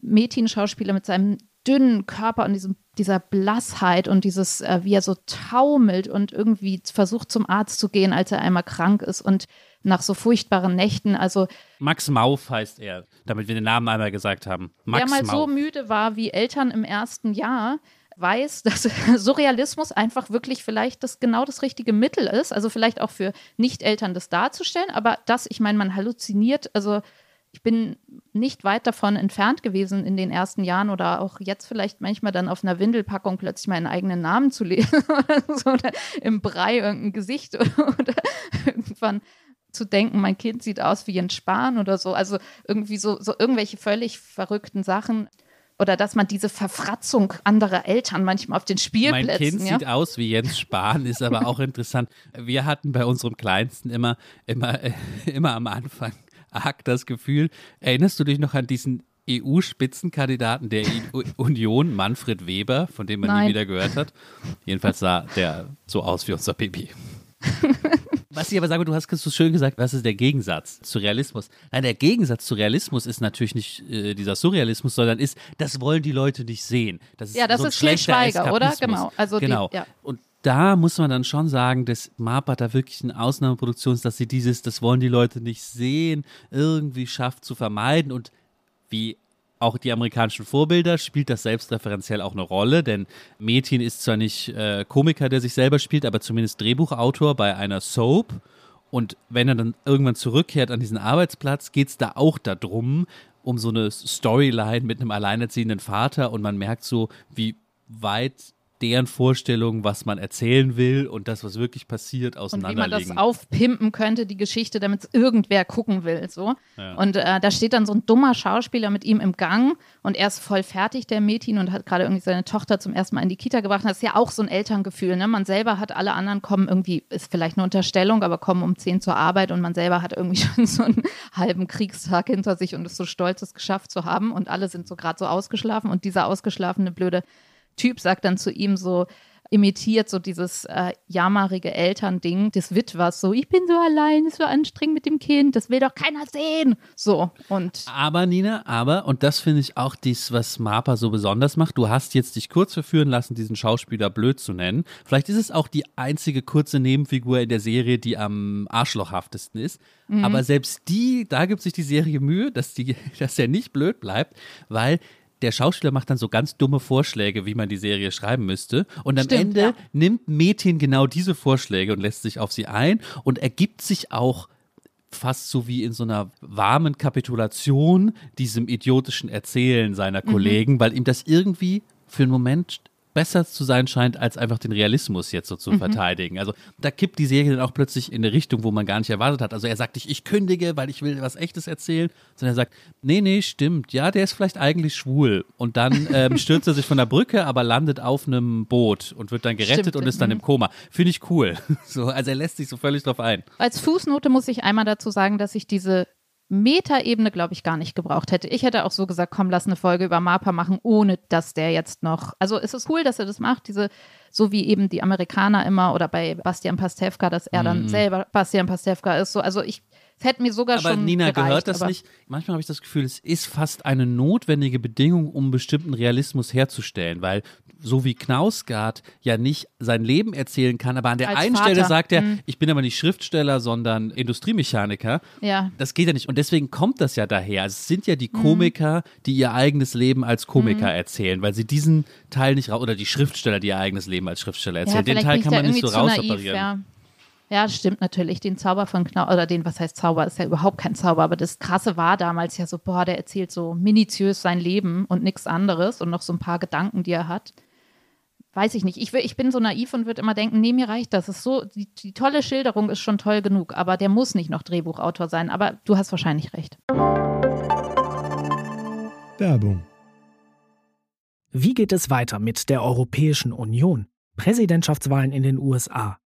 Mädchenschauspieler mit seinem dünnen Körper und diesem, dieser Blassheit und dieses, äh, wie er so taumelt und irgendwie versucht zum Arzt zu gehen, als er einmal krank ist und nach so furchtbaren Nächten. Also Max Mauf heißt er, damit wir den Namen einmal gesagt haben. Max wer mal so Mauf. müde war wie Eltern im ersten Jahr, weiß, dass Surrealismus einfach wirklich vielleicht das genau das richtige Mittel ist. Also vielleicht auch für Nicht-Eltern das darzustellen, aber das, ich meine, man halluziniert, also ich bin nicht weit davon entfernt gewesen in den ersten Jahren oder auch jetzt vielleicht manchmal dann auf einer Windelpackung plötzlich meinen eigenen Namen zu lesen oder so oder im Brei irgendein Gesicht oder, oder irgendwann zu denken, mein Kind sieht aus wie Jens Spahn oder so. Also irgendwie so, so irgendwelche völlig verrückten Sachen. Oder dass man diese Verfratzung anderer Eltern manchmal auf den Spielplätzen. Mein Kind ja? sieht aus wie Jens Spahn, ist aber auch interessant. Wir hatten bei unserem Kleinsten immer, immer, immer am Anfang arg das Gefühl, erinnerst du dich noch an diesen EU-Spitzenkandidaten der Union, Manfred Weber, von dem man Nein. nie wieder gehört hat? Jedenfalls sah der so aus wie unser Baby. Was ich aber sage, du hast so schön gesagt, was ist der Gegensatz zu Realismus? Nein, der Gegensatz zu Realismus ist natürlich nicht äh, dieser Surrealismus, sondern ist, das wollen die Leute nicht sehen. Das ist Ja, das so ein ist Schweiger, oder? Genau. Also die- genau. ja. Und da muss man dann schon sagen, dass MAPA da wirklich eine Ausnahmeproduktion dass sie dieses, das wollen die Leute nicht sehen, irgendwie schafft zu vermeiden und wie auch die amerikanischen Vorbilder spielt das selbstreferenziell auch eine Rolle, denn Metin ist zwar nicht äh, Komiker, der sich selber spielt, aber zumindest Drehbuchautor bei einer Soap. Und wenn er dann irgendwann zurückkehrt an diesen Arbeitsplatz, geht es da auch darum, um so eine Storyline mit einem alleinerziehenden Vater und man merkt so, wie weit deren Vorstellungen, was man erzählen will und das, was wirklich passiert, und wie man das aufpimpen könnte, die Geschichte, damit es irgendwer gucken will. So. Ja. Und äh, da steht dann so ein dummer Schauspieler mit ihm im Gang und er ist voll fertig, der Mädchen, und hat gerade irgendwie seine Tochter zum ersten Mal in die Kita gebracht. Das ist ja auch so ein Elterngefühl. Ne? Man selber hat, alle anderen kommen irgendwie, ist vielleicht eine Unterstellung, aber kommen um 10 zur Arbeit und man selber hat irgendwie schon so einen halben Kriegstag hinter sich und ist so stolz, es geschafft zu haben. Und alle sind so gerade so ausgeschlafen und dieser ausgeschlafene, blöde Typ sagt dann zu ihm so, imitiert so dieses äh, jammerige Elternding des Witwers, so, ich bin so allein, ist so anstrengend mit dem Kind, das will doch keiner sehen. So, und Aber Nina, aber, und das finde ich auch dies, was Marpa so besonders macht, du hast jetzt dich kurz verführen lassen, diesen Schauspieler blöd zu nennen. Vielleicht ist es auch die einzige kurze Nebenfigur in der Serie, die am arschlochhaftesten ist. Aber selbst die, da gibt sich die Serie Mühe, dass, die, dass er nicht blöd bleibt, weil der Schauspieler macht dann so ganz dumme Vorschläge, wie man die Serie schreiben müsste. Und am Stimmt, Ende ja. nimmt Metin genau diese Vorschläge und lässt sich auf sie ein und ergibt sich auch fast so wie in so einer warmen Kapitulation diesem idiotischen Erzählen seiner Mhm. Kollegen, weil ihm das irgendwie für einen Moment besser zu sein scheint, als einfach den Realismus jetzt so zu Mhm. verteidigen. Also da kippt die Serie dann auch plötzlich in eine Richtung, wo man gar nicht erwartet hat. Also er sagt nicht, ich kündige, weil ich will was Echtes erzählen, sondern er sagt, nee, nee, stimmt, ja, der ist vielleicht eigentlich schwul. Und dann ähm, stürzt er sich von der Brücke, aber landet auf einem Boot und wird dann gerettet Stimmt, und ist dann mhm. im Koma. Finde ich cool. So, also er lässt sich so völlig drauf ein. als Fußnote muss ich einmal dazu sagen, dass ich diese Metaebene, glaube ich, gar nicht gebraucht hätte. Ich hätte auch so gesagt, komm, lass eine Folge über Mapa machen, ohne dass der jetzt noch. Also es ist cool, dass er das macht, diese, so wie eben die Amerikaner immer oder bei Bastian Pastewka, dass er dann selber Bastian Pastewka ist. So, also ich, es hätte mir sogar Aber schon. Nina, gereicht, gehört das nicht? Manchmal habe ich das Gefühl, es ist fast eine notwendige Bedingung, um bestimmten Realismus herzustellen, weil so wie Knausgard ja nicht sein Leben erzählen kann, aber an der einen Vater. Stelle sagt er, Mhm. ich bin aber nicht Schriftsteller, sondern Industriemechaniker. Ja. Das geht ja nicht. Und deswegen kommt das ja daher. Also es sind ja Mhm. die Komiker, die ihr eigenes Leben als Komiker erzählen, weil sie diesen Teil nicht raus, oder die Schriftsteller, die ihr eigenes Leben als Schriftsteller erzählen. Den vielleicht Teil kann man nicht so zu naiv, rausoperieren. Ja. Ja, stimmt natürlich. Den Zauber von Knau, oder den, was heißt Zauber, ist ja überhaupt kein Zauber, aber das Krasse war damals ja so, boah, der erzählt so minutiös sein Leben und nichts anderes und noch so ein paar Gedanken, die er hat. Weiß ich nicht. Ich, will- ich bin so naiv und würde immer denken, nee, mir reicht das. Ist so, die, die tolle Schilderung ist schon toll genug, aber der muss nicht noch Drehbuchautor sein. Aber du hast wahrscheinlich recht. Werbung. Wie geht es weiter mit der Europäischen Union? Präsidentschaftswahlen in den USA,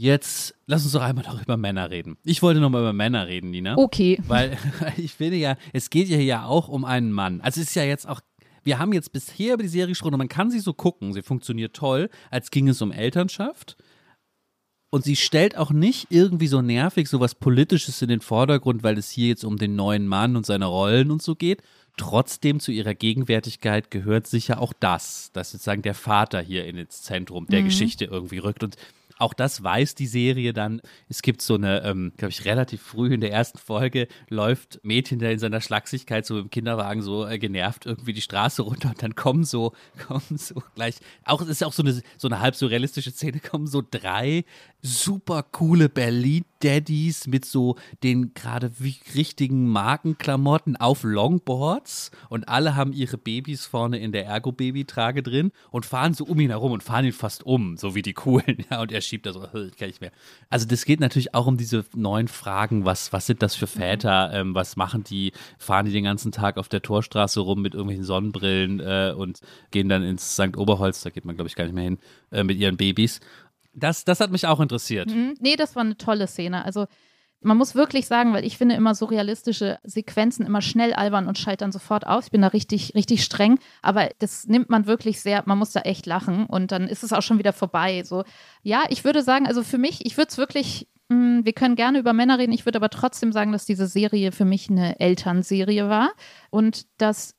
Jetzt lass uns doch einmal noch über Männer reden. Ich wollte noch mal über Männer reden, Nina. Okay. Weil ich finde ja, es geht ja hier auch um einen Mann. Also es ist ja jetzt auch, wir haben jetzt bisher über die Serie gesprochen und man kann sie so gucken, sie funktioniert toll, als ging es um Elternschaft. Und sie stellt auch nicht irgendwie so nervig so was Politisches in den Vordergrund, weil es hier jetzt um den neuen Mann und seine Rollen und so geht. Trotzdem zu ihrer Gegenwärtigkeit gehört sicher auch das, dass sozusagen der Vater hier ins Zentrum der Geschichte irgendwie rückt. Und auch das weiß die Serie dann. Es gibt so eine, ähm, glaube ich, relativ früh in der ersten Folge läuft Mädchen, der in seiner Schlagsigkeit so im Kinderwagen so äh, genervt irgendwie die Straße runter und dann kommen so, kommen so gleich, auch es ist auch so eine, so eine halb surrealistische Szene, kommen so drei super coole Berlin-Daddies mit so den gerade richtigen Markenklamotten auf Longboards und alle haben ihre Babys vorne in der Ergo-Baby-Trage drin und fahren so um ihn herum und fahren ihn fast um, so wie die coolen, ja, und er schiebt da so, ich kann nicht mehr. Also das geht natürlich auch um diese neuen Fragen, was, was sind das für Väter, ähm, was machen die, fahren die den ganzen Tag auf der Torstraße rum mit irgendwelchen Sonnenbrillen äh, und gehen dann ins St. Oberholz, da geht man glaube ich gar nicht mehr hin, äh, mit ihren Babys. Das, das hat mich auch interessiert. Mhm. Nee, das war eine tolle Szene. Also man muss wirklich sagen, weil ich finde immer so realistische Sequenzen immer schnell albern und scheitern sofort aus. Ich bin da richtig, richtig streng, aber das nimmt man wirklich sehr, man muss da echt lachen und dann ist es auch schon wieder vorbei. So, ja, ich würde sagen, also für mich, ich würde es wirklich, mh, wir können gerne über Männer reden, ich würde aber trotzdem sagen, dass diese Serie für mich eine Elternserie war und dass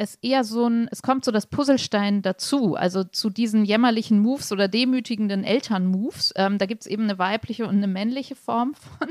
es eher so ein, es kommt so das Puzzlestein dazu, also zu diesen jämmerlichen Moves oder demütigenden Elternmoves. Ähm, da gibt es eben eine weibliche und eine männliche Form von.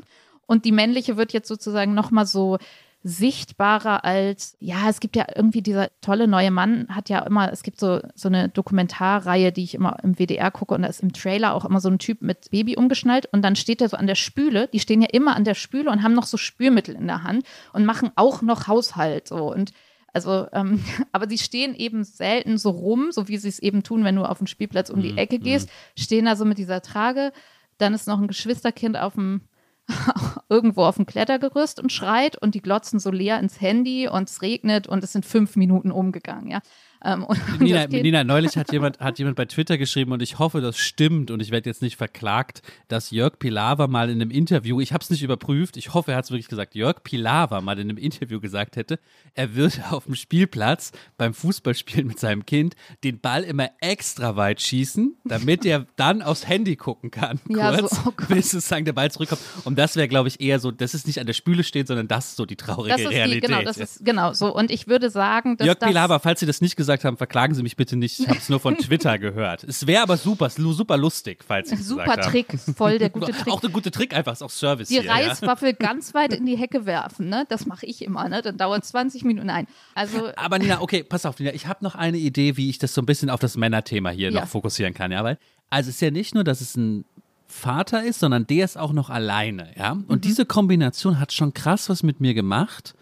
Und die männliche wird jetzt sozusagen nochmal so sichtbarer als, ja, es gibt ja irgendwie dieser tolle neue Mann, hat ja immer, es gibt so, so eine Dokumentarreihe, die ich immer im WDR gucke und da ist im Trailer auch immer so ein Typ mit Baby umgeschnallt und dann steht er so an der Spüle, die stehen ja immer an der Spüle und haben noch so Spülmittel in der Hand und machen auch noch Haushalt so und also, ähm, aber sie stehen eben selten so rum, so wie sie es eben tun, wenn du auf den Spielplatz um die Ecke gehst, stehen da so mit dieser Trage. Dann ist noch ein Geschwisterkind auf dem irgendwo auf dem Klettergerüst und schreit und die glotzen so leer ins Handy und es regnet und es sind fünf Minuten umgegangen, ja. Ähm, und, und Nina, Nina, neulich hat jemand, hat jemand bei Twitter geschrieben und ich hoffe, das stimmt und ich werde jetzt nicht verklagt, dass Jörg Pilawa mal in einem Interview, ich habe es nicht überprüft, ich hoffe, er hat es wirklich gesagt, Jörg Pilawa mal in einem Interview gesagt hätte, er würde auf dem Spielplatz beim Fußballspielen mit seinem Kind den Ball immer extra weit schießen, damit er dann aufs Handy gucken kann, Ja, so, kurz, oh bis sozusagen der Ball zurückkommt. Und das wäre, glaube ich, eher so, das ist nicht an der Spüle steht, sondern das ist so die traurige das ist die, Realität. genau, das ist genau so. Und ich würde sagen, dass Jörg das Pilawa, falls Sie das nicht gesagt haben, verklagen Sie mich bitte nicht. Ich habe es nur von Twitter gehört. Es wäre aber super, super lustig, falls Sie es super gesagt haben. Trick, voll der gute Trick. Auch der gute Trick einfach, ist auch Service die hier. Ja? Reiswaffel ganz weit in die Hecke werfen, ne? Das mache ich immer, ne? Dann dauert 20 Minuten. Nein. Also Aber Nina, okay, pass auf, Nina, ich habe noch eine Idee, wie ich das so ein bisschen auf das Männerthema hier Ja. noch fokussieren kann, ja, weil also es ist ja nicht nur, dass es ein Vater ist, sondern der ist auch noch alleine, ja? Und Mhm. diese Kombination hat schon krass was mit mir gemacht,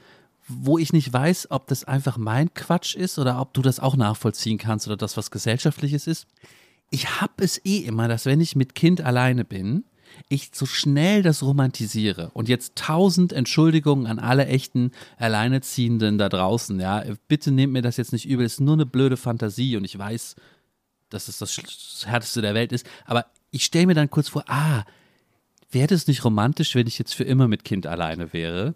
wo ich nicht weiß, ob das einfach mein Quatsch ist oder ob du das auch nachvollziehen kannst oder das was gesellschaftliches ist. Ich habe es eh immer, dass wenn ich mit Kind alleine bin, ich so schnell das romantisiere. Und jetzt tausend Entschuldigungen an alle echten Alleineziehenden da draußen. Ja, bitte nehmt mir das jetzt nicht übel. Es ist nur eine blöde Fantasie und ich weiß, dass es das härteste der Welt ist. Aber ich stelle mir dann kurz vor, ah, wäre das nicht romantisch, wenn ich jetzt für immer mit Kind alleine wäre?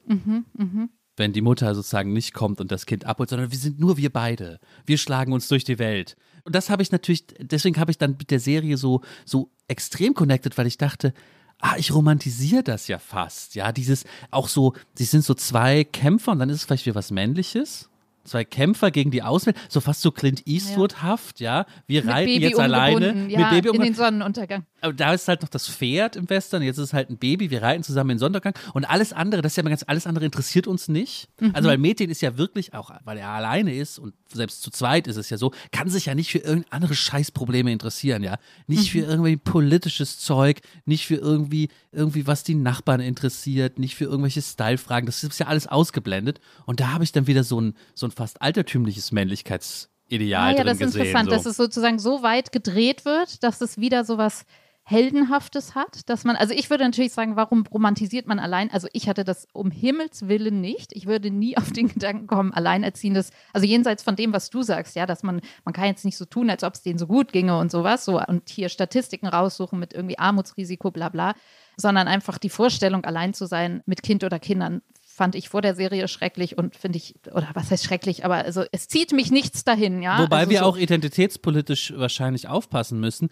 Wenn die Mutter sozusagen nicht kommt und das Kind abholt, sondern wir sind nur wir beide. Wir schlagen uns durch die Welt. Und das habe ich natürlich, deswegen habe ich dann mit der Serie so, so extrem connected, weil ich dachte, ah, ich romantisiere das ja fast. Ja, dieses auch so, sie sind so zwei Kämpfer und dann ist es vielleicht wieder was Männliches. Zwei Kämpfer gegen die Außenwelt, so fast so Clint Eastwood-haft, ja. Wir mit reiten Baby jetzt alleine umgebunden, mit ja, Baby in den umgebunden. Sonnenuntergang. Aber da ist halt noch das Pferd im Western, jetzt ist es halt ein Baby, wir reiten zusammen in den Sondergang und alles andere, das ist ja immer ganz, alles andere interessiert uns nicht. Also weil Mädchen ist ja wirklich auch, weil er alleine ist und selbst zu zweit ist es ja so, kann sich ja nicht für irgendeine andere Scheißprobleme interessieren, ja. Nicht für irgendwie politisches Zeug, nicht für irgendwie, irgendwie was die Nachbarn interessiert, nicht für irgendwelche Style-Fragen, das ist ja alles ausgeblendet und da habe ich dann wieder so ein, so ein fast altertümliches Männlichkeitsideal Ah, ja, drin das ist gesehen. interessant, so. dass es sozusagen so weit gedreht wird, dass es wieder so was Heldenhaftes hat, dass man, also ich würde natürlich sagen, warum romantisiert man allein? Also ich hatte das um Himmels Willen nicht. Ich würde nie auf den Gedanken kommen, alleinerziehendes, also jenseits von dem, was du sagst, ja, dass man, man kann jetzt nicht so tun, als ob es denen so gut ginge und sowas, so und hier Statistiken raussuchen mit irgendwie Armutsrisiko, bla bla, sondern einfach die Vorstellung, allein zu sein mit Kind oder Kindern, fand ich vor der Serie schrecklich und finde ich, oder was heißt schrecklich, aber also es zieht mich nichts dahin, ja. Wobei also wir so. auch identitätspolitisch wahrscheinlich aufpassen müssen.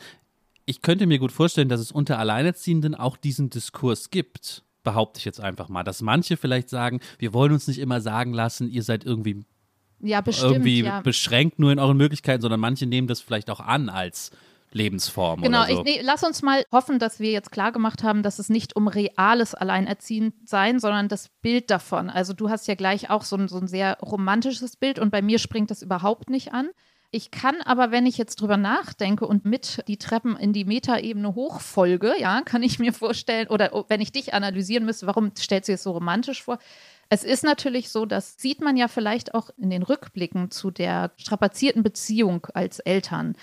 Ich könnte mir gut vorstellen, dass es unter Alleinerziehenden auch diesen Diskurs gibt. Behaupte ich jetzt einfach mal. Dass manche vielleicht sagen, wir wollen uns nicht immer sagen lassen, ihr seid irgendwie Ja, bestimmt. irgendwie ja. beschränkt nur in euren Möglichkeiten, sondern manche nehmen das vielleicht auch an als Lebensform Genau, oder so. ich, nee, lass uns mal hoffen, dass wir jetzt klar gemacht haben, dass es nicht um reales Alleinerziehendsein, sondern das Bild davon. Also du hast ja gleich auch so ein, so ein sehr romantisches Bild und bei mir springt das überhaupt nicht an. Ich kann aber, wenn ich jetzt drüber nachdenke und mit die Treppen in die Metaebene hochfolge, ja, kann ich mir vorstellen, oder oh, wenn ich dich analysieren müsste, warum stellst du es so romantisch vor? Es ist natürlich so, das sieht man ja vielleicht auch in den Rückblicken zu der strapazierten Beziehung als Eltern.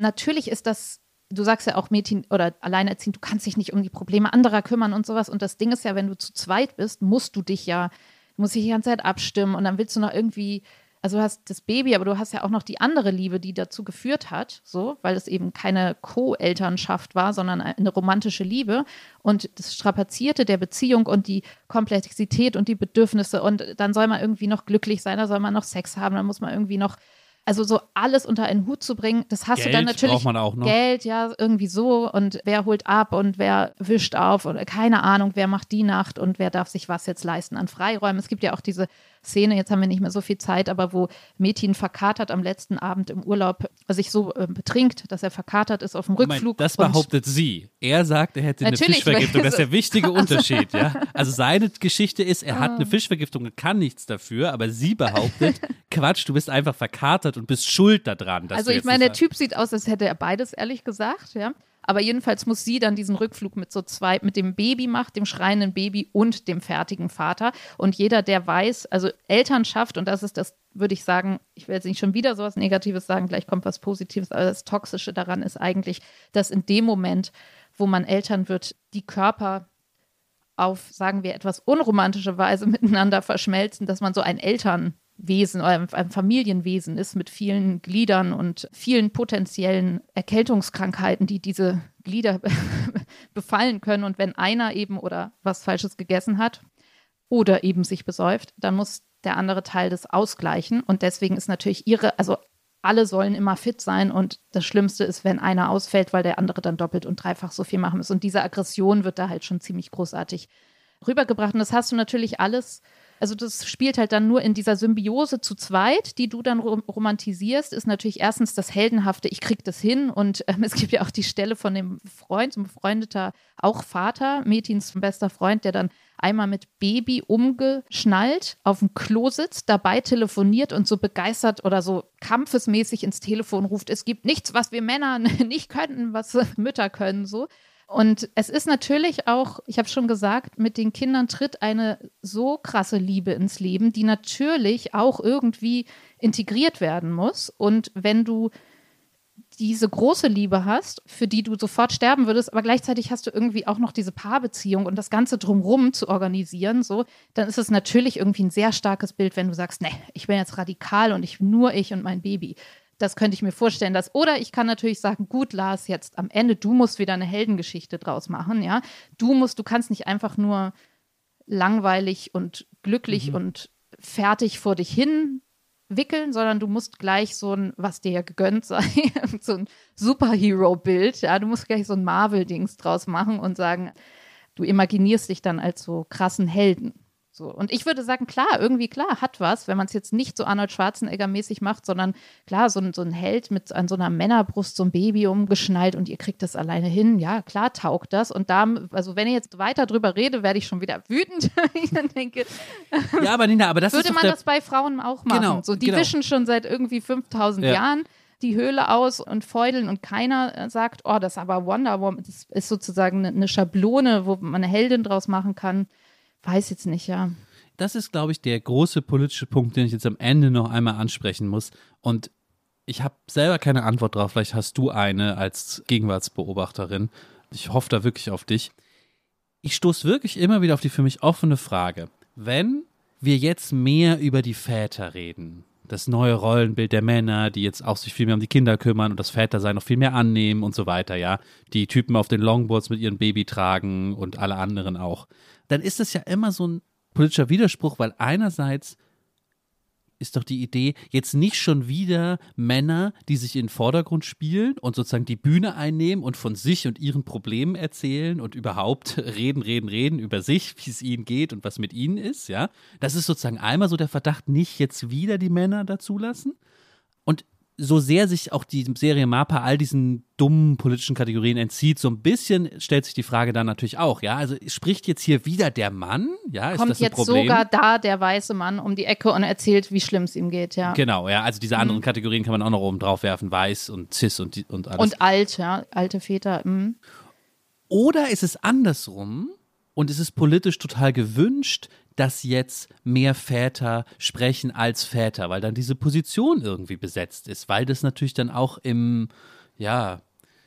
Natürlich ist das, du sagst ja auch Mädchen oder alleinerziehend, du kannst dich nicht um die Probleme anderer kümmern und sowas. Und das Ding ist ja, wenn du zu zweit bist, musst du dich ja, musst dich die ganze Zeit abstimmen und dann willst du noch irgendwie, also du hast das Baby, aber du hast ja auch noch die andere Liebe, die dazu geführt hat, so, weil es eben keine Co-Elternschaft war, sondern eine romantische Liebe. Und das Strapazierte der Beziehung und die Komplexität und die Bedürfnisse und dann soll man irgendwie noch glücklich sein, da soll man noch Sex haben, dann muss man irgendwie noch also so alles unter einen Hut zu bringen, das hast du dann Geld natürlich. braucht man auch noch. Geld, ja, irgendwie so. Und wer holt ab und wer wischt auf oder keine Ahnung, wer macht die Nacht und wer darf sich was jetzt leisten an Freiräumen. Es gibt ja auch diese Szene, jetzt haben wir nicht mehr so viel Zeit, aber wo Metin verkatert am letzten Abend im Urlaub sich so äh, betrinkt, dass er verkatert ist auf dem Moment, Rückflug. das und- behauptet sie. Er sagt, er hätte eine Fischvergiftung. Das ist der wichtige Unterschied, ja. Also seine Geschichte ist, er Ah. hat eine Fischvergiftung und kann nichts dafür, aber sie behauptet, Quatsch, du bist einfach verkatert und bist schuld daran. Dass Also ich meine, der Typ sieht aus, als hätte er beides, ehrlich gesagt, ja. Aber jedenfalls muss sie dann diesen Rückflug mit so zwei, mit dem Baby macht, dem schreienden Baby und dem fertigen Vater. Und jeder, der weiß, also Elternschaft, und das ist das, würde ich sagen, ich will jetzt nicht schon wieder sowas Negatives sagen, gleich kommt was Positives, aber das Toxische daran ist eigentlich, dass in dem Moment, wo man Eltern wird, die Körper auf, sagen wir, etwas unromantische Weise miteinander verschmelzen, dass man so ein Elternwesen oder ein Familienwesen ist mit vielen Gliedern und vielen potenziellen Erkältungskrankheiten, die diese Glieder befallen können. Und wenn einer eben oder was Falsches gegessen hat oder eben sich besäuft, dann muss der andere Teil das ausgleichen. Und deswegen ist natürlich ihre, also alle sollen immer fit sein und das Schlimmste ist, wenn einer ausfällt, weil der andere dann doppelt und dreifach so viel machen muss. Und diese Aggression wird da halt schon ziemlich großartig rübergebracht. Und das hast du natürlich alles, also das spielt halt dann nur in dieser Symbiose zu zweit, die du dann rom romantisierst, ist natürlich erstens das Heldenhafte, ich krieg das hin. Und ähm, es gibt ja auch die Stelle von dem Freund, ein befreundeter, auch Vater, Metins bester Freund, der dann einmal mit Baby umgeschnallt auf dem Klo sitzt, dabei telefoniert und so begeistert oder so kampfesmäßig ins Telefon ruft, es gibt nichts, was wir Männer nicht könnten, was Mütter können, so. Und es ist natürlich auch, ich habe schon gesagt, mit den Kindern tritt eine so krasse Liebe ins Leben, die natürlich auch irgendwie integriert werden muss. Und wenn du diese große Liebe hast, für die du sofort sterben würdest, aber gleichzeitig hast du irgendwie auch noch diese Paarbeziehung und das Ganze drumrum zu organisieren, so, dann ist es natürlich irgendwie ein sehr starkes Bild, wenn du sagst, nee, ich bin jetzt radikal und ich nur ich und mein Baby. Das könnte ich mir vorstellen, dass, oder ich kann natürlich sagen, gut, Lars, jetzt am Ende, du musst wieder eine Heldengeschichte draus machen, ja. Du musst, du kannst nicht einfach nur langweilig und glücklich und fertig vor dich hin wickeln, sondern du musst gleich so ein, was dir ja gegönnt sei, so ein Superhero-Bild, ja, du musst gleich so ein Marvel-Dings draus machen und sagen, du imaginierst dich dann als so krassen Helden. So. Und ich würde sagen, klar, irgendwie klar, hat was, wenn man es jetzt nicht so Arnold Schwarzenegger-mäßig macht, sondern klar, so ein, so ein Held mit an so einer Männerbrust, so ein Baby umgeschnallt und ihr kriegt das alleine hin, ja, klar taugt das. Und da, also wenn ich jetzt weiter drüber rede, werde ich schon wieder wütend. ich dann denke, Ja, aber Nina, aber das würde man das bei Frauen auch machen. Genau, so, die genau. wischen schon seit irgendwie 5000 Ja. Jahren die Höhle aus und feudeln und keiner äh, sagt, oh, das ist aber Wonder Woman, das ist sozusagen eine, eine Schablone, wo man eine Heldin draus machen kann. Weiß jetzt nicht, ja. das ist, glaube ich, der große politische Punkt, den ich jetzt am Ende noch einmal ansprechen muss. Und ich habe selber keine Antwort drauf. Vielleicht hast du eine als Gegenwartsbeobachterin. Ich hoffe da wirklich auf dich. Ich stoße wirklich immer wieder auf die für mich offene Frage. Wenn wir jetzt mehr über die Väter reden, das neue Rollenbild der Männer, die jetzt auch sich viel mehr um die Kinder kümmern und das Vätersein noch viel mehr annehmen und so weiter, ja, die Typen auf den Longboards mit ihrem Baby tragen und alle anderen auch, dann ist das ja immer so ein politischer Widerspruch, weil einerseits ist doch die Idee, jetzt nicht schon wieder Männer, die sich in den Vordergrund spielen und sozusagen die Bühne einnehmen und von sich und ihren Problemen erzählen und überhaupt reden, reden, reden über sich, wie es ihnen geht und was mit ihnen ist, ja. Das ist sozusagen einmal so der Verdacht, nicht jetzt wieder die Männer dazulassen. So sehr sich auch die Serie Mapa all diesen dummen politischen Kategorien entzieht, so ein bisschen stellt sich die Frage dann natürlich auch, ja, also spricht jetzt hier wieder der Mann, ja, ist Kommt jetzt Problem? sogar da der weiße Mann um die Ecke und erzählt, wie schlimm es ihm geht, ja. Genau, ja, also diese Mhm. anderen Kategorien kann man auch noch oben drauf werfen, weiß und cis und, und alles. Und alt, ja, alte Väter. mhm. Oder ist es andersrum und ist es politisch total gewünscht, dass jetzt mehr Väter sprechen als Väter, weil dann diese Position irgendwie besetzt ist, weil das natürlich dann auch im, ja,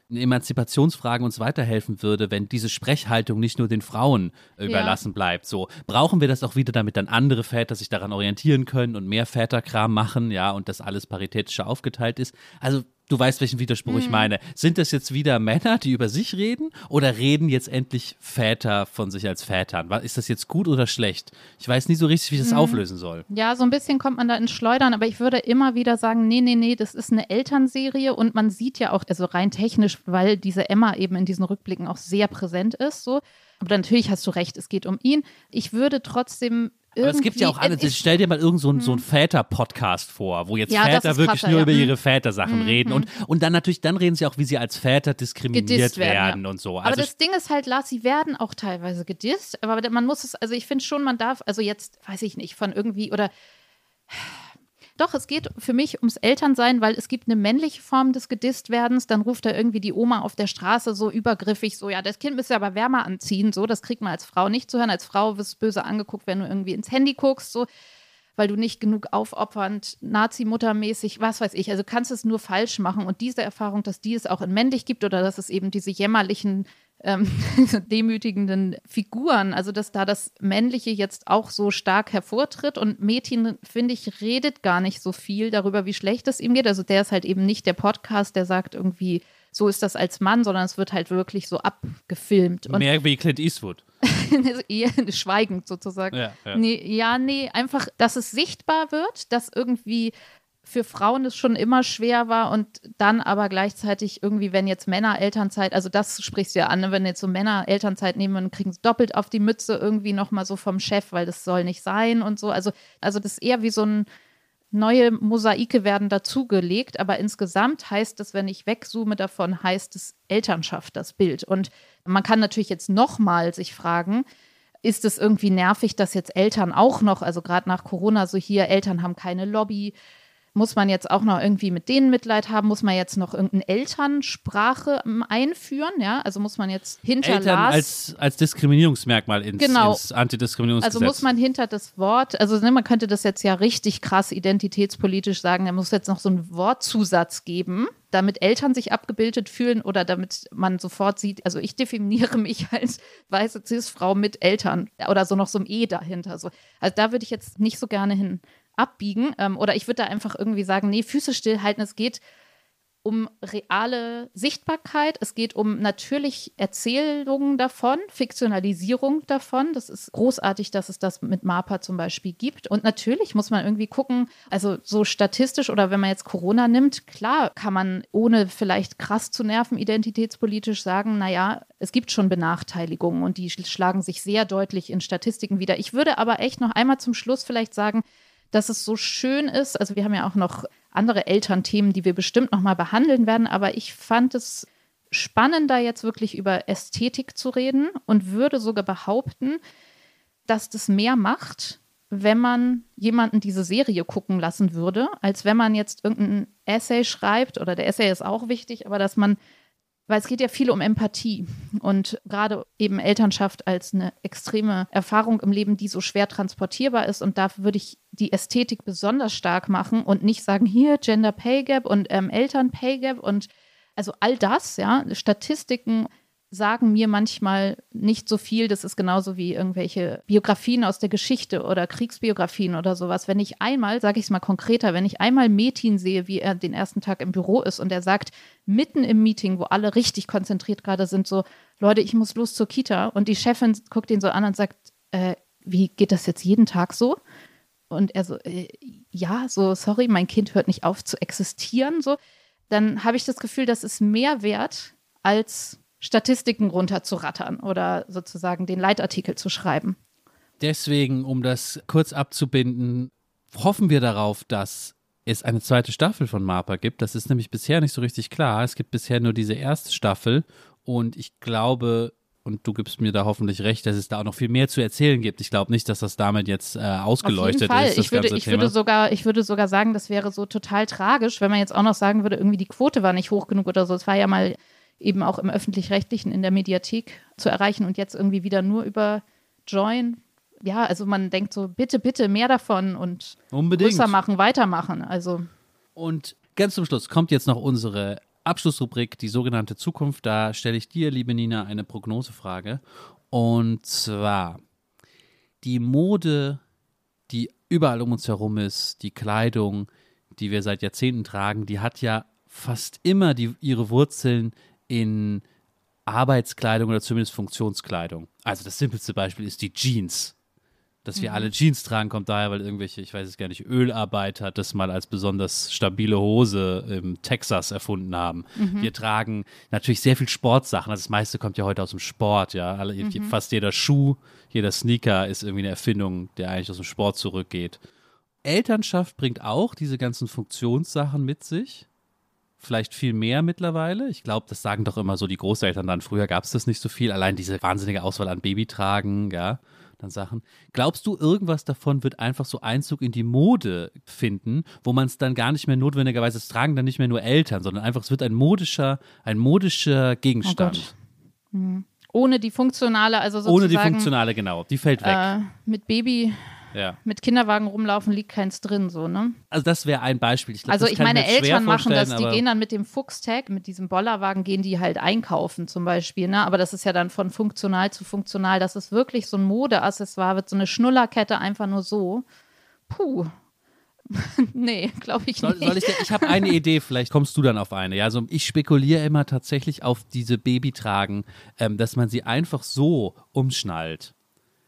in Emanzipationsfragen uns weiterhelfen würde, wenn diese Sprechhaltung nicht nur den Frauen überlassen bleibt. So brauchen wir das auch wieder, damit dann andere Väter sich daran orientieren können und mehr Väterkram machen, ja, und das alles paritätischer aufgeteilt ist. Also du weißt, welchen Widerspruch ich meine. Sind das jetzt wieder Männer, die über sich reden, oder reden jetzt endlich Väter von sich als Vätern? Ist das jetzt gut oder schlecht? Ich weiß nie so richtig, wie ich das auflösen soll. Ja, so ein bisschen kommt man da ins Schleudern, aber ich würde immer wieder sagen, nee, nee, nee, das ist eine Elternserie und man sieht ja auch, also rein technisch, weil diese Emma eben in diesen Rückblicken auch sehr präsent ist, so. Aber natürlich hast du recht, es geht um ihn. Ich würde trotzdem. Aber es gibt ja auch andere. Stell dir mal irgend so einen so einen Väter-Podcast vor, wo jetzt Ja, Väter wirklich krasser, nur ja. über Mhm. ihre Vätersachen reden. Und, und dann natürlich, dann reden sie auch, wie sie als Väter diskriminiert gedisst werden, ja. und so. aber Also das Ding ist halt, Lars, sie werden auch teilweise gedisst, aber man muss es, also ich finde schon, man darf, also jetzt, weiß ich nicht, von irgendwie oder doch, es geht für mich ums Elternsein, weil es gibt eine männliche Form des Gedisst-Werdens. Dann ruft da irgendwie die Oma auf der Straße so übergriffig, so, ja, das Kind müsste aber wärmer anziehen. So, das kriegt man als Frau nicht zu hören. Als Frau wirst du böse angeguckt, wenn du irgendwie ins Handy guckst, so, weil du nicht genug aufopfernd, Nazi-Muttermäßig, was weiß ich. Also du kannst es nur falsch machen. Und diese Erfahrung, dass die es auch in männlich gibt oder dass es eben diese jämmerlichen ähm, demütigenden Figuren, also dass da das Männliche jetzt auch so stark hervortritt und Metin, finde ich, redet gar nicht so viel darüber, wie schlecht es ihm geht. Also der ist halt eben nicht der Podcast, der sagt irgendwie, so ist das als Mann, sondern es wird halt wirklich so abgefilmt. Und mehr wie Clint Eastwood. schweigend sozusagen. Ja, ja. Nee, ja, nee, einfach, dass es sichtbar wird, dass irgendwie für Frauen es schon immer schwer war und dann aber gleichzeitig irgendwie, wenn jetzt Männer Elternzeit, also das sprichst du ja an, ne, wenn jetzt so Männer Elternzeit nehmen und kriegen es doppelt auf die Mütze irgendwie nochmal so vom Chef, weil das soll nicht sein und so. Also, also das ist eher wie so ein neue Mosaike werden dazugelegt, aber insgesamt heißt es, wenn ich wegzoome davon, heißt es Elternschaft, das Bild. Und man kann natürlich jetzt nochmal sich fragen, ist es irgendwie nervig, dass jetzt Eltern auch noch, also gerade nach Corona, so hier, Eltern haben keine Lobby, muss man jetzt auch noch irgendwie mit denen Mitleid haben? Muss man jetzt noch irgendeine Elternsprache ähm, einführen? Ja, also muss man jetzt hinter Eltern Lars als, als Diskriminierungsmerkmal ins, Genau. ins Antidiskriminierungsgesetz. also muss man hinter das Wort, also ne, man könnte das jetzt ja richtig krass identitätspolitisch sagen, da muss jetzt noch so einen Wortzusatz geben, damit Eltern sich abgebildet fühlen oder damit man sofort sieht, also ich definiere mich als weiße Cis-Frau mit Eltern oder so noch so ein E dahinter. So. Also da würde ich jetzt nicht so gerne hin abbiegen ähm, oder ich würde da einfach irgendwie sagen, nee, Füße stillhalten, es geht um reale Sichtbarkeit, es geht um natürlich Erzählungen davon, Fiktionalisierung davon. Das ist großartig, dass es das mit MAPA zum Beispiel gibt. Und natürlich muss man irgendwie gucken, also so statistisch oder wenn man jetzt Corona nimmt, klar kann man ohne vielleicht krass zu nerven identitätspolitisch sagen, naja, es gibt schon Benachteiligungen und die schlagen sich sehr deutlich in Statistiken wieder. Ich würde aber echt noch einmal zum Schluss vielleicht sagen, dass es so schön ist. Also wir haben ja auch noch andere Elternthemen, die wir bestimmt noch mal behandeln werden, aber ich fand es spannender jetzt wirklich über Ästhetik zu reden und würde sogar behaupten, dass das mehr macht, wenn man jemanden diese Serie gucken lassen würde, als wenn man jetzt irgendein Essay schreibt oder der Essay ist auch wichtig, aber dass man weil es geht ja viel um Empathie und gerade eben Elternschaft als eine extreme Erfahrung im Leben, die so schwer transportierbar ist. Und da würde ich die Ästhetik besonders stark machen und nicht sagen, hier Gender Pay Gap und ähm, Eltern Pay Gap und also all das, ja, Statistiken sagen mir manchmal nicht so viel. Das ist genauso wie irgendwelche Biografien aus der Geschichte oder Kriegsbiografien oder sowas. Wenn ich einmal, sage ich es mal konkreter, wenn ich einmal Metin sehe, wie er den ersten Tag im Büro ist und er sagt, mitten im Meeting, wo alle richtig konzentriert gerade sind, so, Leute, ich muss los zur Kita und die Chefin guckt ihn so an und sagt, äh, wie geht das jetzt jeden Tag so? Und er so, äh, ja, so, sorry, mein Kind hört nicht auf zu existieren, so, dann habe ich das Gefühl, das ist mehr wert, als Statistiken runterzurattern oder sozusagen den Leitartikel zu schreiben. Deswegen, um das kurz abzubinden, hoffen wir darauf, dass es eine zweite Staffel von MAPA gibt. Das ist nämlich bisher nicht so richtig klar. Es gibt bisher nur diese erste Staffel und ich glaube, und du gibst mir da hoffentlich recht, dass es da auch noch viel mehr zu erzählen gibt. Ich glaube nicht, dass das damit jetzt äh, ausgeleuchtet Auf jeden Fall. ist. Das ich, würde, ganze ich, Thema. würde sogar, ich würde sogar sagen, das wäre so total tragisch, wenn man jetzt auch noch sagen würde, irgendwie die Quote war nicht hoch genug oder so. Es war ja mal eben auch im öffentlich-rechtlichen in der Mediathek zu erreichen und jetzt irgendwie wieder nur über Join. Ja, also man denkt so, bitte, bitte mehr davon und Unbedingt. größer machen, weitermachen. Also Und ganz zum Schluss kommt jetzt noch unsere Abschlussrubrik, die sogenannte Zukunft. Da stelle ich dir, liebe Nina, eine Prognosefrage. Und zwar die Mode, die überall um uns herum ist, die Kleidung, die wir seit Jahrzehnten tragen, die hat ja fast immer die, ihre Wurzeln in Arbeitskleidung oder zumindest Funktionskleidung. Also das simpelste Beispiel ist die Jeans. Dass wir alle Jeans tragen, kommt daher, weil irgendwelche, ich weiß es gar nicht, Ölarbeiter das mal als besonders stabile Hose im Texas erfunden haben. Wir tragen natürlich sehr viel Sportsachen. Also das meiste kommt ja heute aus dem Sport, ja. Alle, Fast jeder Schuh, jeder Sneaker ist irgendwie eine Erfindung, der eigentlich aus dem Sport zurückgeht. Elternschaft bringt auch diese ganzen Funktionssachen mit sich. Vielleicht viel mehr mittlerweile. Ich glaube, das sagen doch immer so die Großeltern dann. Früher gab es das nicht so viel. Allein diese wahnsinnige Auswahl an Babytragen, ja, dann Sachen. Glaubst du, irgendwas davon wird einfach so Einzug in die Mode finden, wo man es dann gar nicht mehr notwendigerweise, es tragen dann nicht mehr nur Eltern, sondern einfach, es wird ein modischer, ein modischer Gegenstand. ohne die funktionale, also sozusagen Ohne die funktionale, genau. Die fällt weg. äh, mit Baby, ja. mit Kinderwagen rumlaufen, liegt keins drin, so, ne? Also das wäre ein Beispiel. Ich glaub, Also ich meine, Eltern machen das, die gehen dann mit dem Fuchstag, mit diesem Bollerwagen, gehen die halt einkaufen zum Beispiel, ne? Aber das ist ja dann von funktional zu funktional. Das ist wirklich so ein Modeaccessoire, wird so eine Schnullerkette einfach nur so. Puh. nee, glaube ich Soll, nicht. soll ich ich habe eine Idee, vielleicht kommst du dann auf eine. Ja, also ich spekuliere immer tatsächlich auf diese Babytragen, ähm, dass man sie einfach so umschnallt.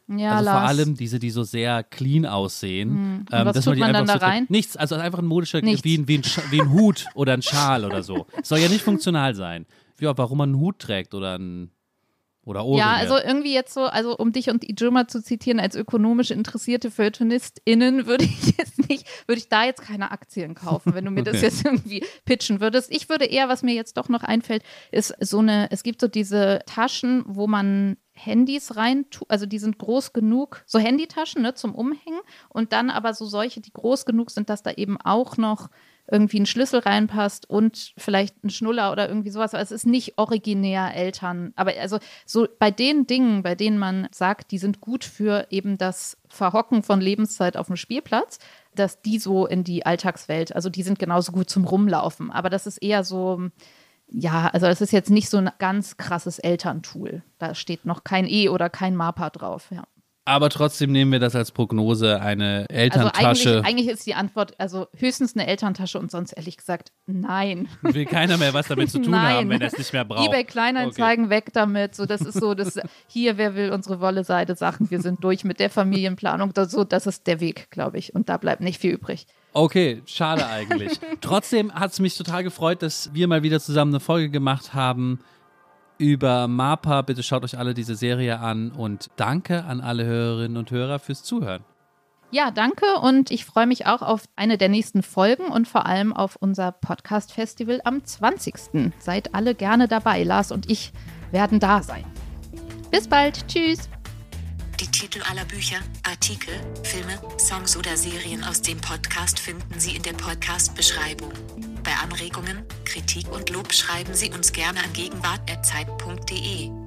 Ja, also vor Lars. allem diese, die so sehr clean aussehen. ähm, was tut man dann da so, rein? Nichts, also einfach ein modischer, wie ein, wie, ein, wie ein Hut oder ein Schal oder so. Soll ja nicht funktional sein. Ja, warum man einen Hut trägt oder ein oder Ohrringe. Ja, also irgendwie jetzt so, also um dich und Ijoma zu zitieren, als ökonomisch interessierte FeuilletonistInnen würde ich jetzt nicht, würde ich da jetzt keine Aktien kaufen, wenn du mir das jetzt irgendwie pitchen würdest. Ich würde eher, was mir jetzt doch noch einfällt, ist so eine, es gibt so diese Taschen, wo man Handys rein, also die sind groß genug, so Handytaschen ne, zum Umhängen und dann aber so solche, die groß genug sind, dass da eben auch noch irgendwie ein Schlüssel reinpasst und vielleicht ein Schnuller oder irgendwie sowas. Aber es ist nicht originär Eltern. Aber also so bei den Dingen, bei denen man sagt, die sind gut für eben das Verhocken von Lebenszeit auf dem Spielplatz, dass die so in die Alltagswelt, also die sind genauso gut zum Rumlaufen. Aber das ist eher so, ja, also es ist jetzt nicht so ein ganz krasses Elterntool. Da steht noch kein E oder kein MAPA drauf, ja. Aber trotzdem nehmen wir das als Prognose, eine Also Elterntasche. eigentlich, eigentlich ist die Antwort, also höchstens eine Elterntasche und sonst ehrlich gesagt, nein. will keiner mehr was damit zu tun Nein. haben, wenn er es nicht mehr braucht. eBay Kleinanzeigen weg damit. So, das ist so, das hier, wer will unsere Wolle-Seide Sachen, wir sind durch mit der Familienplanung. Das, so, das ist der Weg, glaube ich. Und da bleibt nicht viel übrig. Okay, schade eigentlich. Trotzdem hat es mich total gefreut, dass wir mal wieder zusammen eine Folge gemacht haben über MAPA. Bitte schaut euch alle diese Serie an und danke an alle Hörerinnen und Hörer fürs Zuhören. Ja, danke und ich freue mich auch auf eine der nächsten Folgen und vor allem auf unser Podcast-Festival am 20. Seid alle gerne dabei. Lars und ich werden da sein. Bis bald. Tschüss. Die Titel aller Bücher, Artikel, Filme, Songs oder Serien aus dem Podcast finden Sie in der Podcast-Beschreibung. Bei Anregungen, Kritik und Lob schreiben Sie uns gerne an gegenwart.zeit.de.